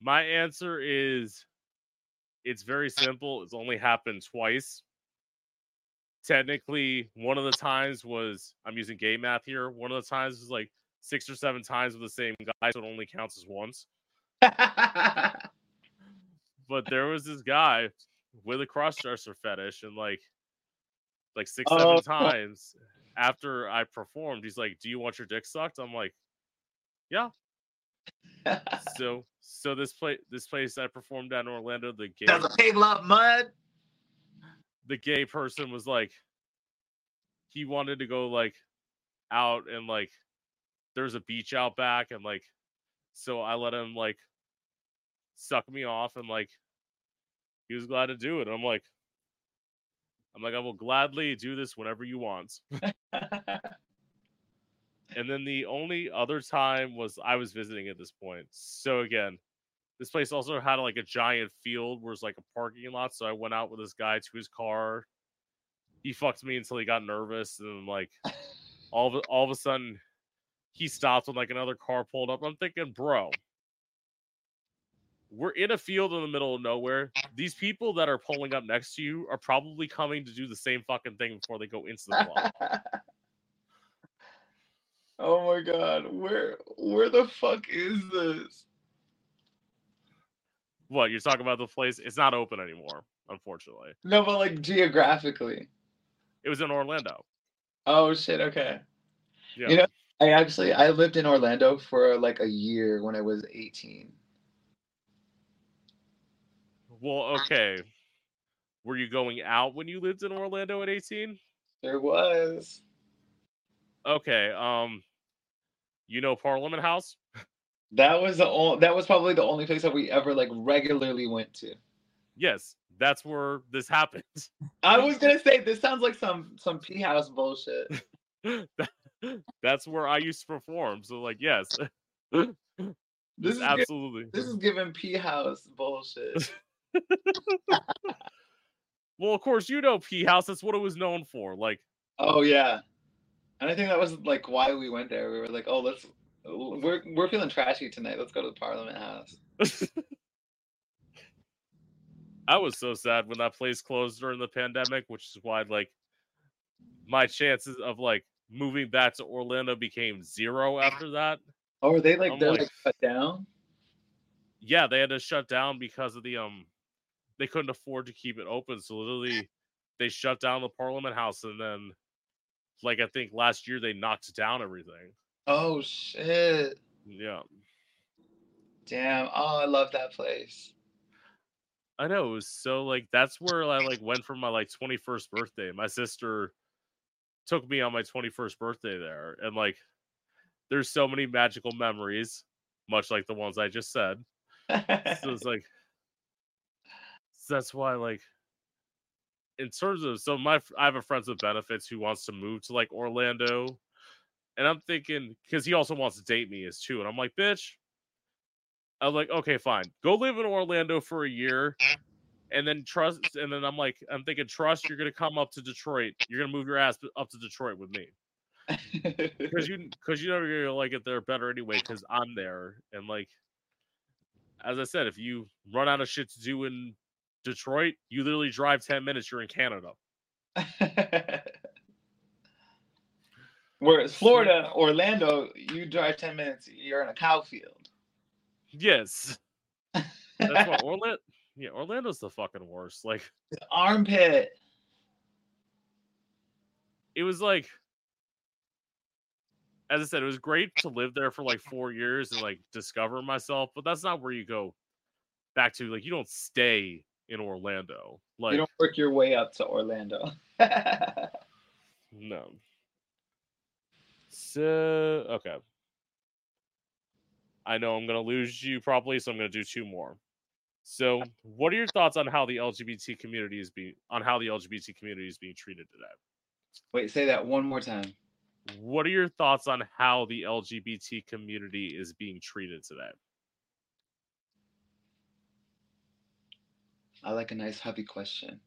My answer is it's very simple. It's only happened twice. Technically, one of the times was I'm using gay math here. One of the times was like six or seven times with the same guy, so it only counts as once. but there was this guy with a cross-dresser fetish, and like, like six, seven oh. times after I performed, he's like, "Do you want your dick sucked?" I'm like, "Yeah." so, so this place, this place I performed at in Orlando, the gay, does a pig love mud? The gay person was like, he wanted to go like out and like there's a beach out back and like so I let him like suck me off and like he was glad to do it. I'm like I'm like I will gladly do this whenever you want. and then the only other time was I was visiting at this point. So again, this place also had like a giant field where it's like a parking lot. So I went out with this guy to his car. He fucked me until he got nervous, and like all of all of a sudden he stopped when like another car pulled up. I'm thinking, bro, we're in a field in the middle of nowhere. These people that are pulling up next to you are probably coming to do the same fucking thing before they go into the club. oh my god, where where the fuck is this? What you're talking about the place? It's not open anymore, unfortunately. No, but like geographically. It was in Orlando. Oh shit, okay. Yeah. You know, I actually I lived in Orlando for like a year when I was 18. Well, okay. Were you going out when you lived in Orlando at 18? There was. Okay, um you know Parliament House? That was the only that was probably the only place that we ever like regularly went to. Yes, that's where this happened. I was gonna say this sounds like some some P house bullshit. that's where I used to perform. So like, yes, this is absolutely. This is giving P house bullshit. well, of course, you know P house. That's what it was known for. Like, oh yeah, and I think that was like why we went there. We were like, oh, let's we're we're feeling trashy tonight. Let's go to the Parliament House. I was so sad when that place closed during the pandemic, which is why like my chances of like moving back to Orlando became zero after that. Oh, are they like I'm they're like, like shut down? Yeah, they had to shut down because of the um they couldn't afford to keep it open. So literally they shut down the Parliament House and then like I think last year they knocked down everything. Oh shit. Yeah. Damn. Oh, I love that place. I know it was so like that's where I like went for my like 21st birthday. My sister took me on my 21st birthday there and like there's so many magical memories much like the ones I just said. so it's like so that's why like in terms of so my I have a friends with benefits who wants to move to like Orlando and I'm thinking because he also wants to date me as too and I'm like bitch I'm like, okay, fine. Go live in Orlando for a year and then trust and then I'm like, I'm thinking, trust, you're gonna come up to Detroit. You're gonna move your ass up to Detroit with me. Because you because you know you're gonna like it there better anyway, because I'm there. And like as I said, if you run out of shit to do in Detroit, you literally drive 10 minutes, you're in Canada. Whereas Florida, Orlando, you drive 10 minutes, you're in a cow field. Yes. That's what Orlando. Yeah, Orlando's the fucking worst. Like the armpit. It was like, as I said, it was great to live there for like four years and like discover myself. But that's not where you go back to. Like, you don't stay in Orlando. Like, you don't work your way up to Orlando. no. So okay. I know I'm going to lose you probably, so I'm going to do two more. So, what are your thoughts on how the LGBT community is being on how the LGBT community is being treated today? Wait, say that one more time. What are your thoughts on how the LGBT community is being treated today? I like a nice hubby question.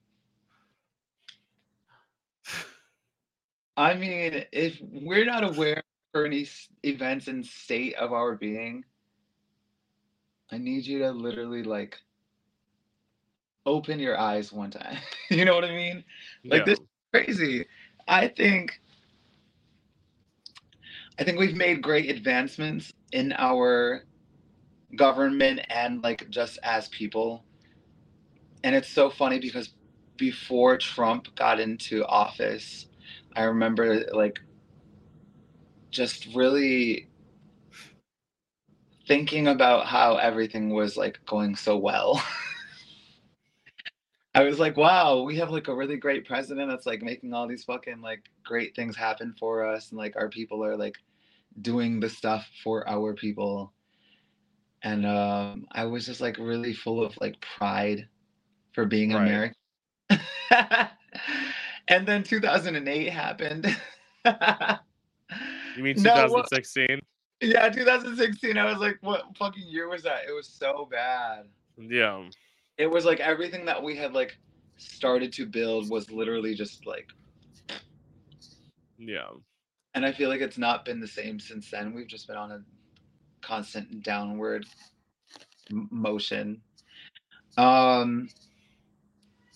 I mean, if we're not aware of any events and state of our being, I need you to literally like open your eyes one time. you know what I mean? Like yeah. this is crazy. I think I think we've made great advancements in our government and like just as people. And it's so funny because before Trump got into office, I remember like just really thinking about how everything was like going so well. I was like, wow, we have like a really great president that's like making all these fucking like great things happen for us and like our people are like doing the stuff for our people. And um I was just like really full of like pride for being right. American. and then 2008 happened. you mean 2016? No, yeah, 2016. I was like, what fucking year was that? It was so bad. Yeah. It was like everything that we had like started to build was literally just like Yeah. And I feel like it's not been the same since then. We've just been on a constant downward motion. Um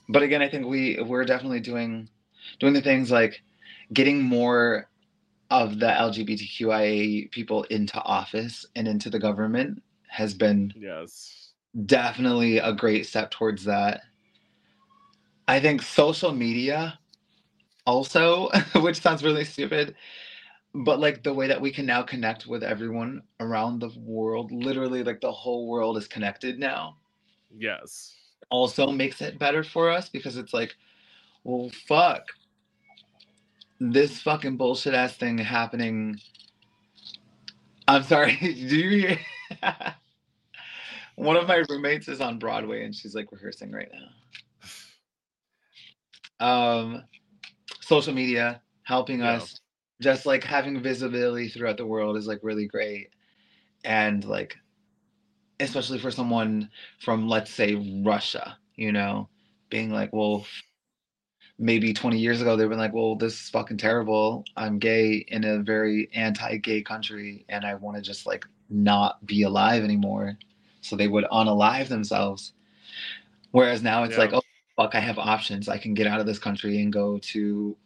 but again, I think we we're definitely doing doing the things like getting more of the LGBTQIA people into office and into the government has been yes definitely a great step towards that. I think social media also, which sounds really stupid, but like the way that we can now connect with everyone around the world, literally like the whole world is connected now. Yes. Also makes it better for us because it's like, well, fuck this fucking bullshit ass thing happening. I'm sorry. Do you hear? One of my roommates is on Broadway and she's like rehearsing right now. um, social media helping Yeah. us, just like having visibility throughout the world is like really great, and like especially for someone from let's say Russia, you know, being like, well, maybe 20 years ago they've been like, well, this is fucking terrible. I'm gay in a very anti-gay country, and I want to just like not be alive anymore. So they would unalive themselves. Whereas now it's Yeah. like, oh fuck, I have options. I can get out of this country and go to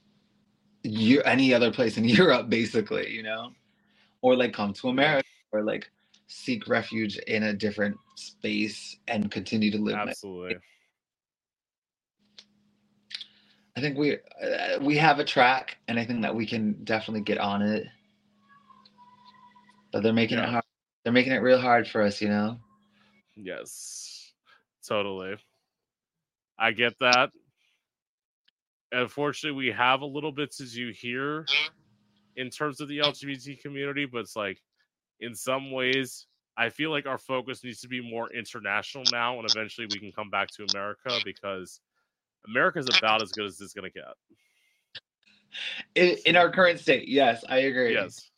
any other place in Europe, basically, you know, or like come to America, or like seek refuge in a different space and continue to live. Absolutely. I think we uh, we have a track, and I think that we can definitely get on it. But they're making it hard. They're making it real hard for us, you know. Yes. Totally. I get that. Unfortunately, we have a little bit to do here in terms of the LGBT community, but it's like in some ways, I feel like our focus needs to be more international now, and eventually we can come back to America because America's about as good as it's gonna get. In, in our current state, yes, I agree. Yes.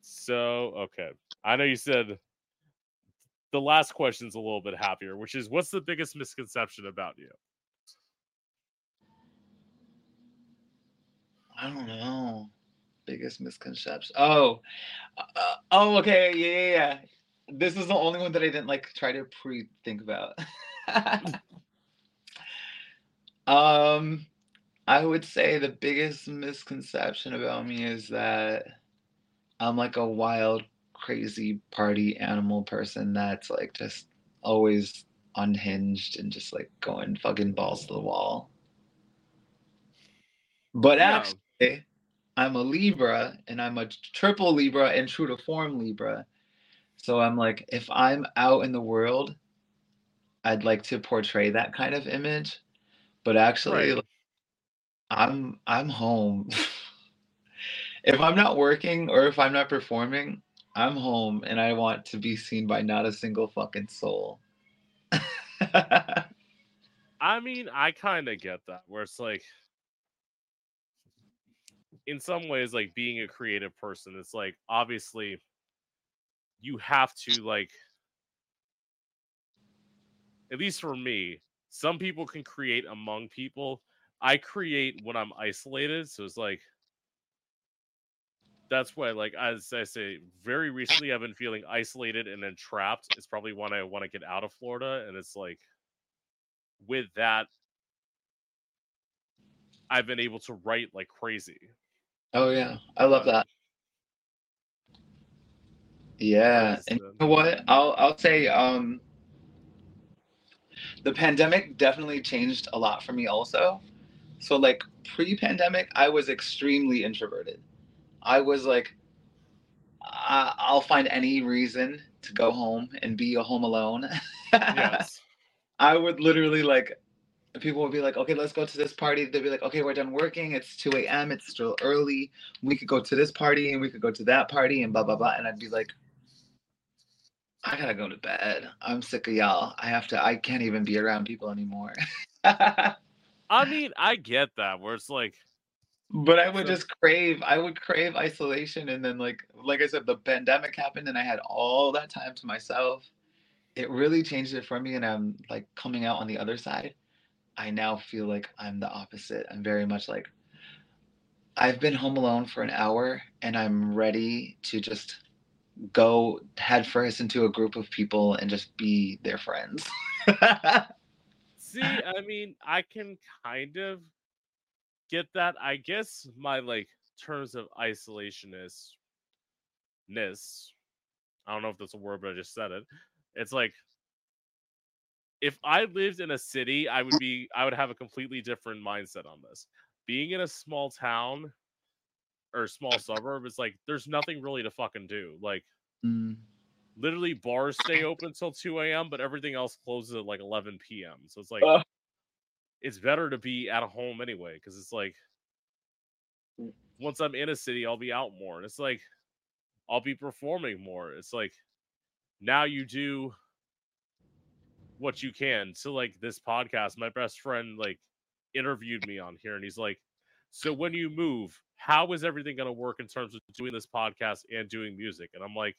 So, okay. I know you said the last question's a little bit happier, which is what's the biggest misconception about you? I don't know. Biggest misconception. Oh, uh, oh, okay, yeah, yeah, yeah. This is the only one that I didn't like try to pre-think about. um, I would say the biggest misconception about me is that I'm like a wild, crazy party animal person that's like just always unhinged and just like going fucking balls to the wall. But Yeah. actually, I'm a Libra and I'm a triple Libra and true to form Libra. So I'm like, if I'm out in the world, I'd like to portray that kind of image. But actually, Right. like, I'm I'm home. if I'm not working or if I'm not performing, I'm home and I want to be seen by not a single fucking soul. I mean, I kind of get that, where it's like, in some ways, like being a creative person, it's like obviously you have to, like, at least for me, some people can create among people. I create when I'm isolated. So it's like, that's why, like, as I say, very recently I've been feeling isolated and then trapped. It's probably when I want to get out of Florida. And it's like, with that, I've been able to write like crazy. Oh yeah, I love that. Yeah, and you know what? I'll I'll say um the pandemic definitely changed a lot for me also. So like pre-pandemic, I was extremely introverted. I was like I, I'll find any reason to go home and be a home alone. Yes. I would literally like people would be like, okay, let's go to this party. They'd be like, okay, we're done working. It's 2 a.m. It's still early. We could go to this party and we could go to that party and blah blah blah. And I'd be like, I gotta go to bed. I'm sick of y'all. I have to I can't even be around people anymore. I mean, I get that where it's like, but I would So- just crave I would crave isolation and then like like I said, the pandemic happened and I had all that time to myself. It really changed it for me and I'm like coming out on the other side. I now feel like I'm the opposite. I'm very much like I've been home alone for an hour and I'm ready to just go headfirst into a group of people and just be their friends. see, I mean, I can kind of get that. I guess my like terms of isolationist ness. I don't know if that's a word, but I just said it. It's like if I lived in a city, I would be I would have a completely different mindset on this. Being in a small town or small suburb, is like there's nothing really to fucking do. Like Mm, literally bars stay open till 2 a.m but everything else closes at like 11 p.m so it's like Ugh. it's better to be at home anyway because it's like once i'm in a city i'll be out more and it's like i'll be performing more it's like now you do what you can to like this podcast. My best friend like interviewed me on here and he's like, So when you move, how is everything gonna work in terms of doing this podcast and doing music? And I'm like,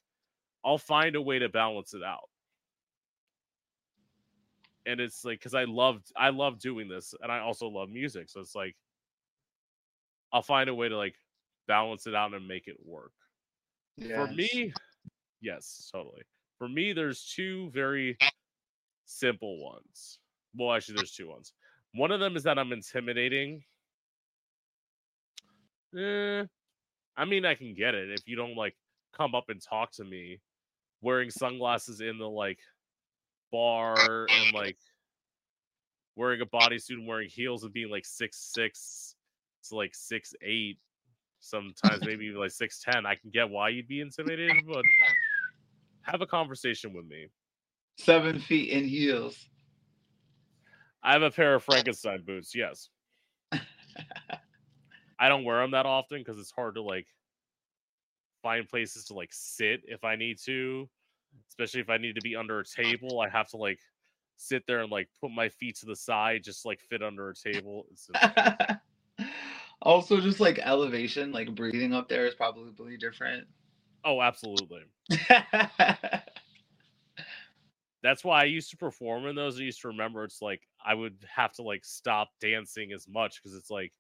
I'll find a way to balance it out. And it's like because I loved I love doing this and I also love music. So it's like I'll find a way to like balance it out and make it work. For me, yes, totally. For me, there's two very simple ones. Well, actually, there's two ones. One of them is that I'm intimidating. Eh, I mean, I can get it if you don't like come up and talk to me wearing sunglasses in the like bar and like wearing a bodysuit and wearing heels and being like six six to like six eight sometimes maybe even like six ten. I can get why you'd be intimidated, but have a conversation with me. Seven feet in heels. I have a pair of Frankenstein boots. Yes. I don't wear them that often because it's hard to like find places to like sit if I need to, especially if I need to be under a table. I have to like sit there and like put my feet to the side, just like fit under a table. Also, just like elevation, like breathing up there is probably different. oh, absolutely. That's why I used to perform in those. I used to remember it's like I would have to like stop dancing as much because it's like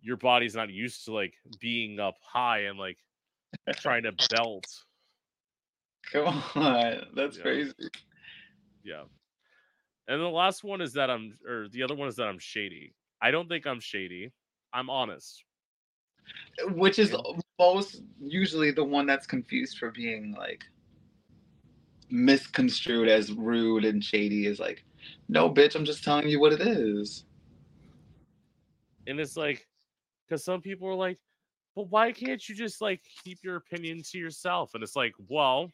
your body's not used to like being up high and like trying to belt. Come on, that's Yeah. crazy. Yeah. And the last one is that I'm, or the other one is that I'm shady. I don't think I'm shady. I'm honest. Which is most usually the one that's confused for being like misconstrued as rude and shady is like, no, bitch, I'm just telling you what it is. And it's like, because some people are like, but why can't you just like keep your opinion to yourself? And it's like, well,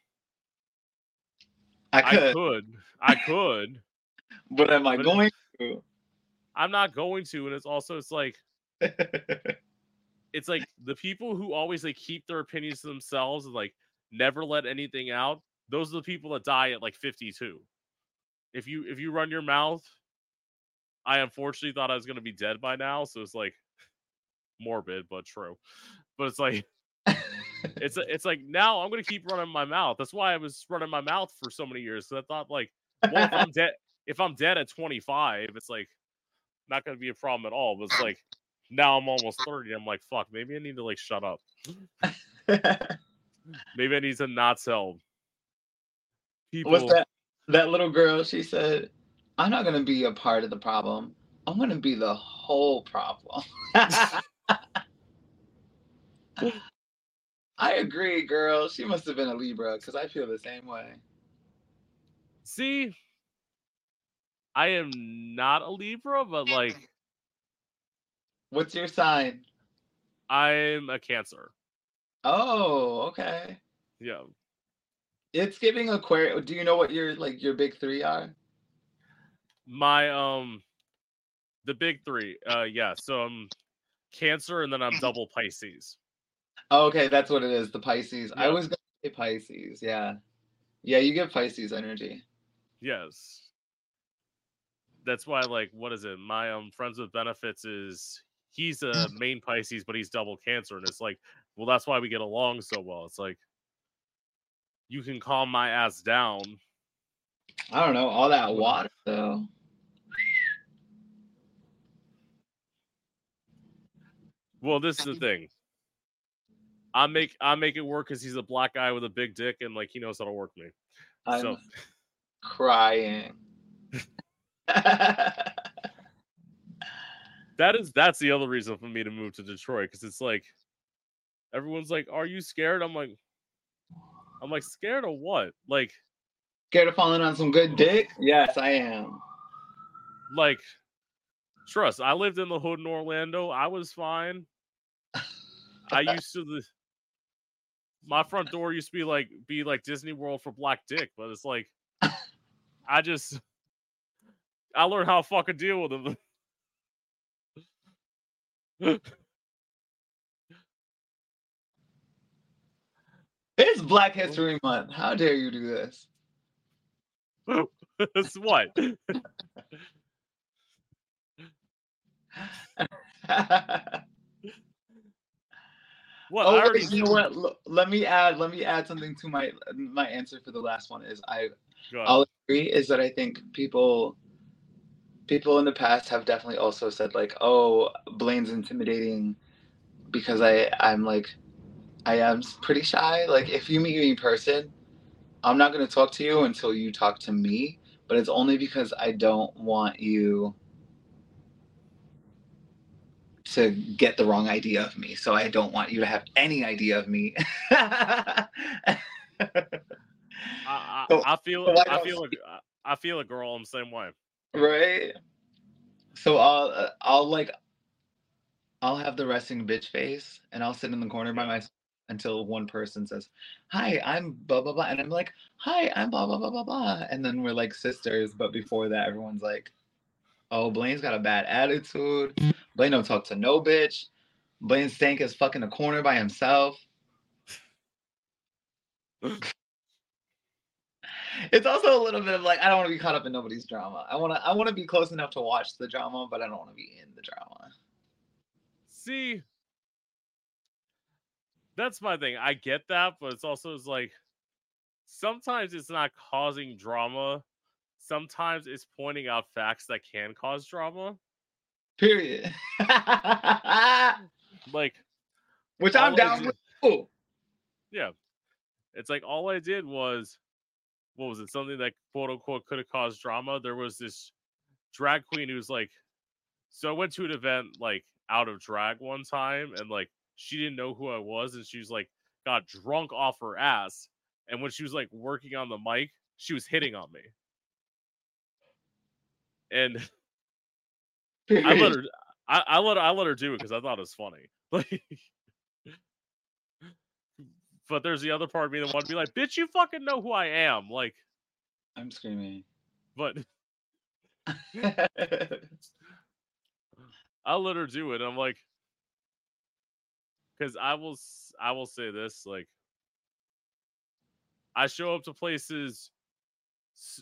I I could, could, I could. but am I but going to? I'm not going to. And it's also, it's like, it's like the people who always like keep their opinions to themselves and like never let anything out. Those are the people that die at like 52. If you if you run your mouth, I unfortunately thought I was gonna be dead by now, so it's like morbid but true. But it's like it's it's like now I'm gonna keep running my mouth. That's why I was running my mouth for so many years. Because I thought like, well, if I'm dead, if I'm dead at 25, it's like not gonna be a problem at all. But it's like now I'm almost 30. I'm like, fuck, maybe I need to like shut up. Maybe I need to not tell people. What's that? That little girl, she said, I'm not going to be a part of the problem. I'm going to be the whole problem. I agree, girl. She must have been a Libra because I feel the same way. See, I am not a Libra, but like What's your sign? I'm a Cancer. Oh, okay. Yeah. It's giving Aquarius. Do you know what your like your big three are? My um the big three. Uh yeah, so I'm Cancer and then I'm double Pisces. Oh, okay, that's what it is. The Pisces. I Yeah. was gonna say Pisces. Yeah, yeah. You get Pisces energy. Yes. That's why like what is it? My um friends with benefits is he's a main Pisces, but he's double Cancer, and it's like, well, that's why we get along so well. It's like you can calm my ass down. I don't know all that water though. Well, this is the thing. I make I make it work because he's a black guy with a big dick and like he knows how to work me. I'm So crying. that is that's the other reason for me to move to Detroit because it's like everyone's like, "Are you scared?" I'm like, I'm like scared of what? Like, Scared of falling on some good dick? Yes, I am. like, trust. I lived in the hood in Orlando. I was fine. I used to the my front door used to be like be like Disney World for black dick, but it's like I just I learned how to fucking deal with them. It's Black History Month. How dare you do this? What? What? oh, already you know what? L- let me add. Let me add something to my my answer for the last one. Is I I'll agree. Is that I think people people in the past have definitely also said like, oh, Blaine's intimidating because I I'm like I am pretty shy. Like if you meet me in person, I'm not gonna talk to you until you talk to me. But it's only because I don't want you to get the wrong idea of me. So I don't want you to have any idea of me. I, I, So- I feel so I I feel like I feel a girl I'm the same way. right so i'll uh, i'll like i'll have the resting bitch face and i'll sit in the corner by myself until one person says hi i'm blah blah blah and i'm like hi i'm blah blah blah blah blah and then we're like sisters but before that everyone's like oh blaine's got a bad attitude mm. blaine don't talk to no bitch blaine stank is fucking a corner by himself it's also a little bit of like I don't want to be caught up in nobody's drama. I want to I want to be close enough to watch the drama, but I don't want to be in the drama. See, that's my thing. I get that, but it's also it's like sometimes it's not causing drama. Sometimes it's pointing out facts that can cause drama. Period. Like, Which I'm down did- with. yeah, it's like all I did was, what was it? Something that quote unquote could have caused drama. There was this drag queen who's like, so I went to an event like out of drag one time, and like she didn't know who I was, and she was like got drunk off her ass, and when she was like working on the mic, she was hitting on me, and I let her. I, I let I let her do it because I thought it was funny. Like, but there's the other part of me that wanted to be like, "Bitch, you fucking know who I am." Like, I'm screaming. but I let her do it. I'm like, because I will I will say this like, I show up to places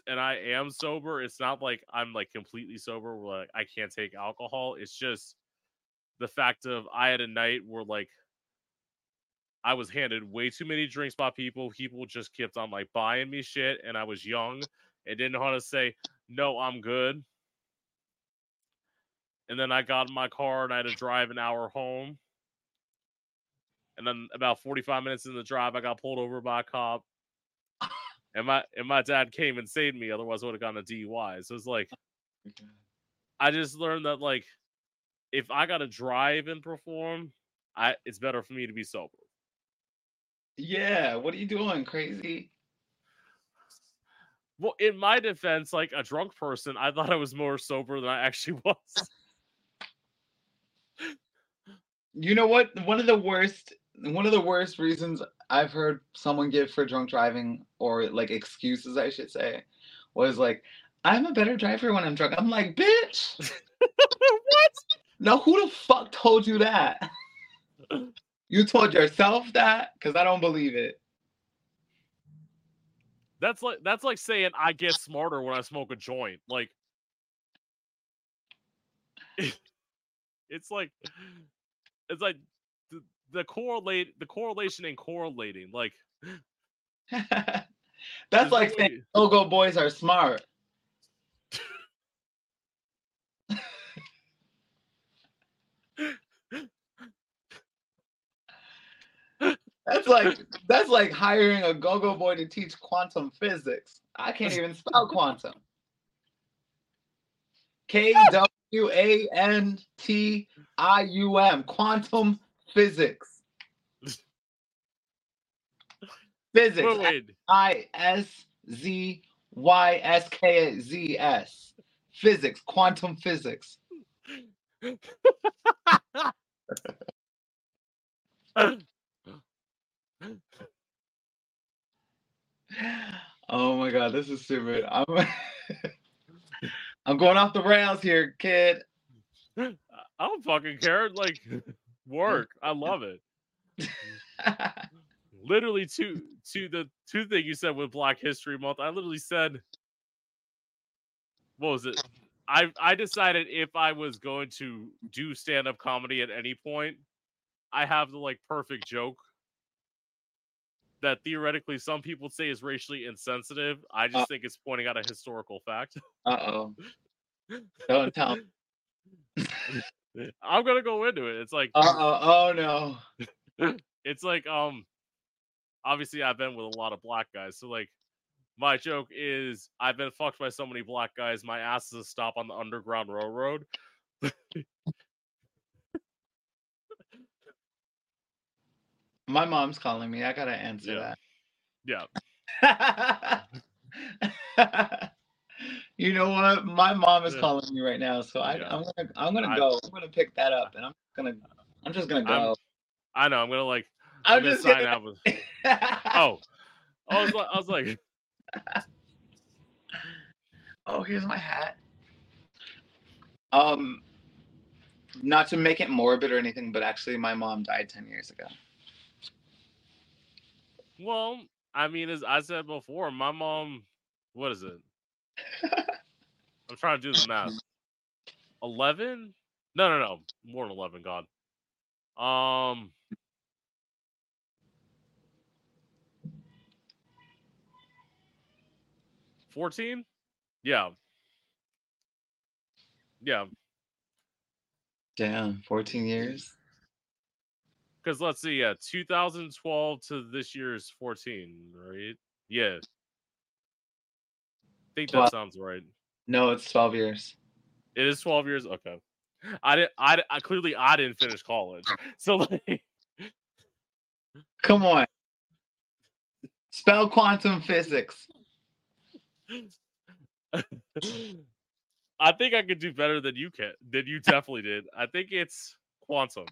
and I am sober. It's not like I'm like completely sober. Where, like I can't take alcohol. It's just the fact of I had a night where like I was handed way too many drinks by people. People just kept on like buying me shit, and I was young and didn't know how to say no. I'm good. And then I got in my car and I had to drive an hour home. And then about 45 minutes in the drive, I got pulled over by a cop. And my and my dad came and saved me, otherwise I would have gotten a DUI. So it's like oh, I just learned that like if I gotta drive and perform, I it's better for me to be sober. yeah, what are you doing, crazy? Well, in my defense, like a drunk person, I thought I was more sober than I actually was. You know what? One of the worst one of the worst reasons I've heard someone give for drunk driving or like excuses I should say was like I'm a better driver when I'm drunk. I'm like, bitch. what? Now who the fuck told you that? You told yourself that? Cause I don't believe it. That's like that's like saying I get smarter when I smoke a joint. Like it's like it's like the, correlate the correlation and correlating. Like That's like saying go-go boys are smart. That's like that's like hiring a go-go boy to teach quantum physics. I can't even spell quantum. K W A N T I U M. Quantum physics. Physics. I S Z Y S K Z S. Physics. Quantum physics. Oh my god, this is stupid. I'm I'm going off the rails here, kid. I don't fucking care. Like work. I love it. Literally to to the two thing you said with Black History Month. I literally said what was it? I I decided if I was going to do stand up comedy at any point, I have the like perfect joke that theoretically some people say is racially insensitive. I just Uh. think it's pointing out a historical fact. Uh oh. Don't tell. I'm gonna go into it. It's like Uh oh. Oh no. it's like um obviously I've been with a lot of black guys, so like my joke is I've been fucked by so many black guys, my ass is a stop on the underground railroad. My mom's calling me. I gotta answer Yeah. that. Yeah. you know what? My mom is Yeah. calling me right now, so I. I'm gonna I'm gonna I- go. I'm gonna pick that up, and I'm gonna I'm just gonna I'm- go. I know, I'm gonna like I'm, I'm gonna sign out with Oh. I was like I was like oh, here's my hat. Um, not to make it morbid or anything, but actually, my mom died ten years ago. Well, I mean, as I said before, my mom, what is it? I'm trying to do the math. Eleven? No, no, no, more than eleven. God. Um. Fourteen? Yeah. Yeah, Damn, 14 years. because let's see, yeah, 2012 to this year is 14, right? Yeah. I think that Twelve. sounds right. No, it's 12 years. It is 12 years. Okay. I didn't. I, I clearly I didn't finish college, so like Come on. Spell quantum physics. I think I could do better than you can. Than you definitely did. I think it's quantum.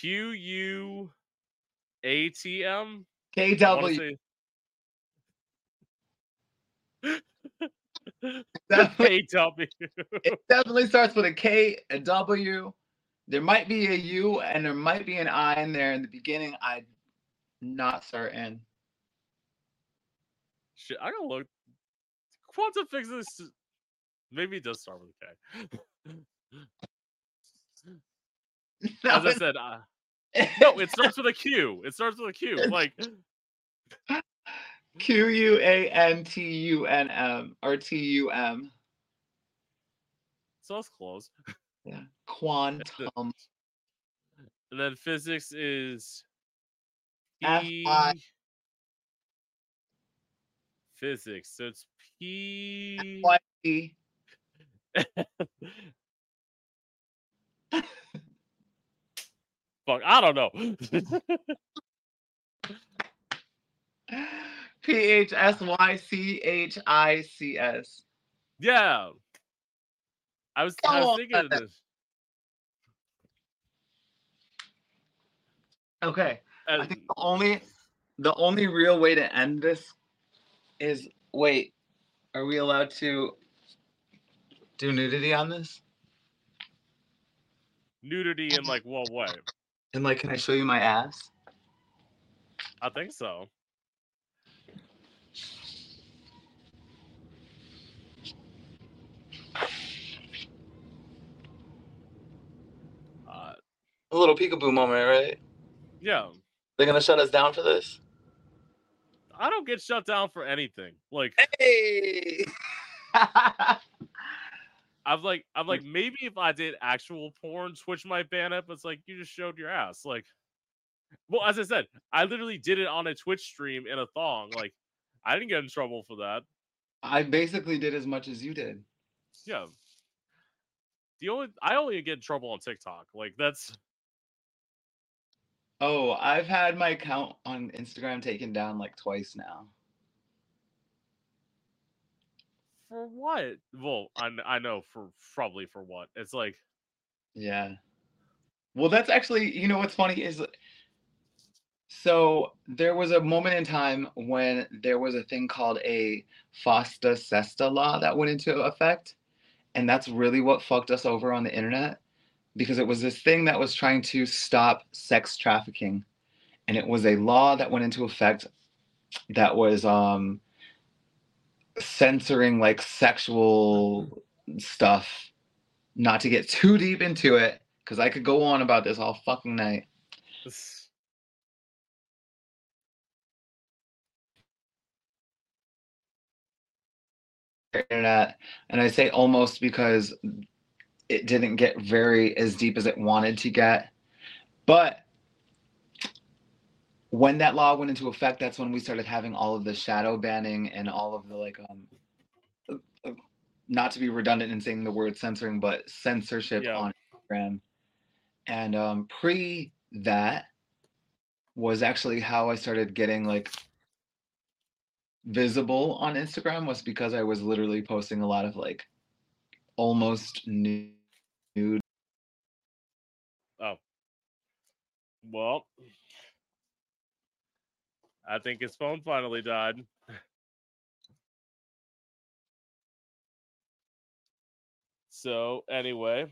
Q U A T M. I wanna KW. say- Definitely, K W. it definitely starts with a K, a W. There might be a U and there might be an I in there in the beginning. I'm not certain. Shit, I gotta look. Quantum physics. Maybe it does start with a K. No, As I said, uh, no, it starts with a Q. It starts with a Q. Like Q U A N T U N M or T U M. so that's close. Yeah. Quantum. And then physics is F P. I- Physics. So it's P. Y E. Fuck, I don't know. P H S Y C H I C S. yeah. I was, I was thinking of this. Okay. I think the only the only real way to end this is wait, are we allowed to do nudity on this? nudity in like what way? And like can I show you my ass? I think so. Uh, A little peekaboo moment, right? yeah, They're gonna shut us down for this? I don't get shut down for anything. Like Hey I've like I'm like hmm. maybe if I did actual porn, Twitch might ban it. But it's like you just showed your ass. Like, well, as I said, I literally did it on a Twitch stream in a thong. Like, I didn't get in trouble for that. I basically did as much as you did. Yeah. The only I only get in trouble on TikTok. Like that's Oh, I've had my account on Instagram taken down like twice now. for what? Well, I I know for probably for what. It's like Yeah. Well, that's actually, you know what's funny is uh, so there was a moment in time when there was a thing called a FOSTA SESTA law that went into effect. And that's really what fucked us over on the internet because it was this thing that was trying to stop sex trafficking. And it was a law that went into effect that was um censoring like sexual stuff. Not to get too deep into it, because I could go on about this all fucking night. internet and i say almost because it didn't get very as deep as it wanted to get but when that law went into effect that's when we started having all of the shadow banning and all of the like um not to be redundant in saying the word censoring but censorship Yeah. on instagram and um pre that was actually how i started getting like visible on Instagram was because I was literally posting a lot of like almost nude. Oh. Well, I think his phone finally died. So, anyway,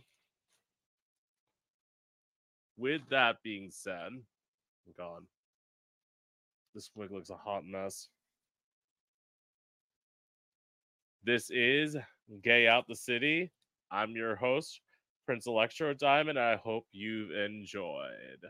with that being said, God, this wig looks a hot mess. This is Gay Out the City. I'm your host, Prince Electro Diamond. I hope you've enjoyed.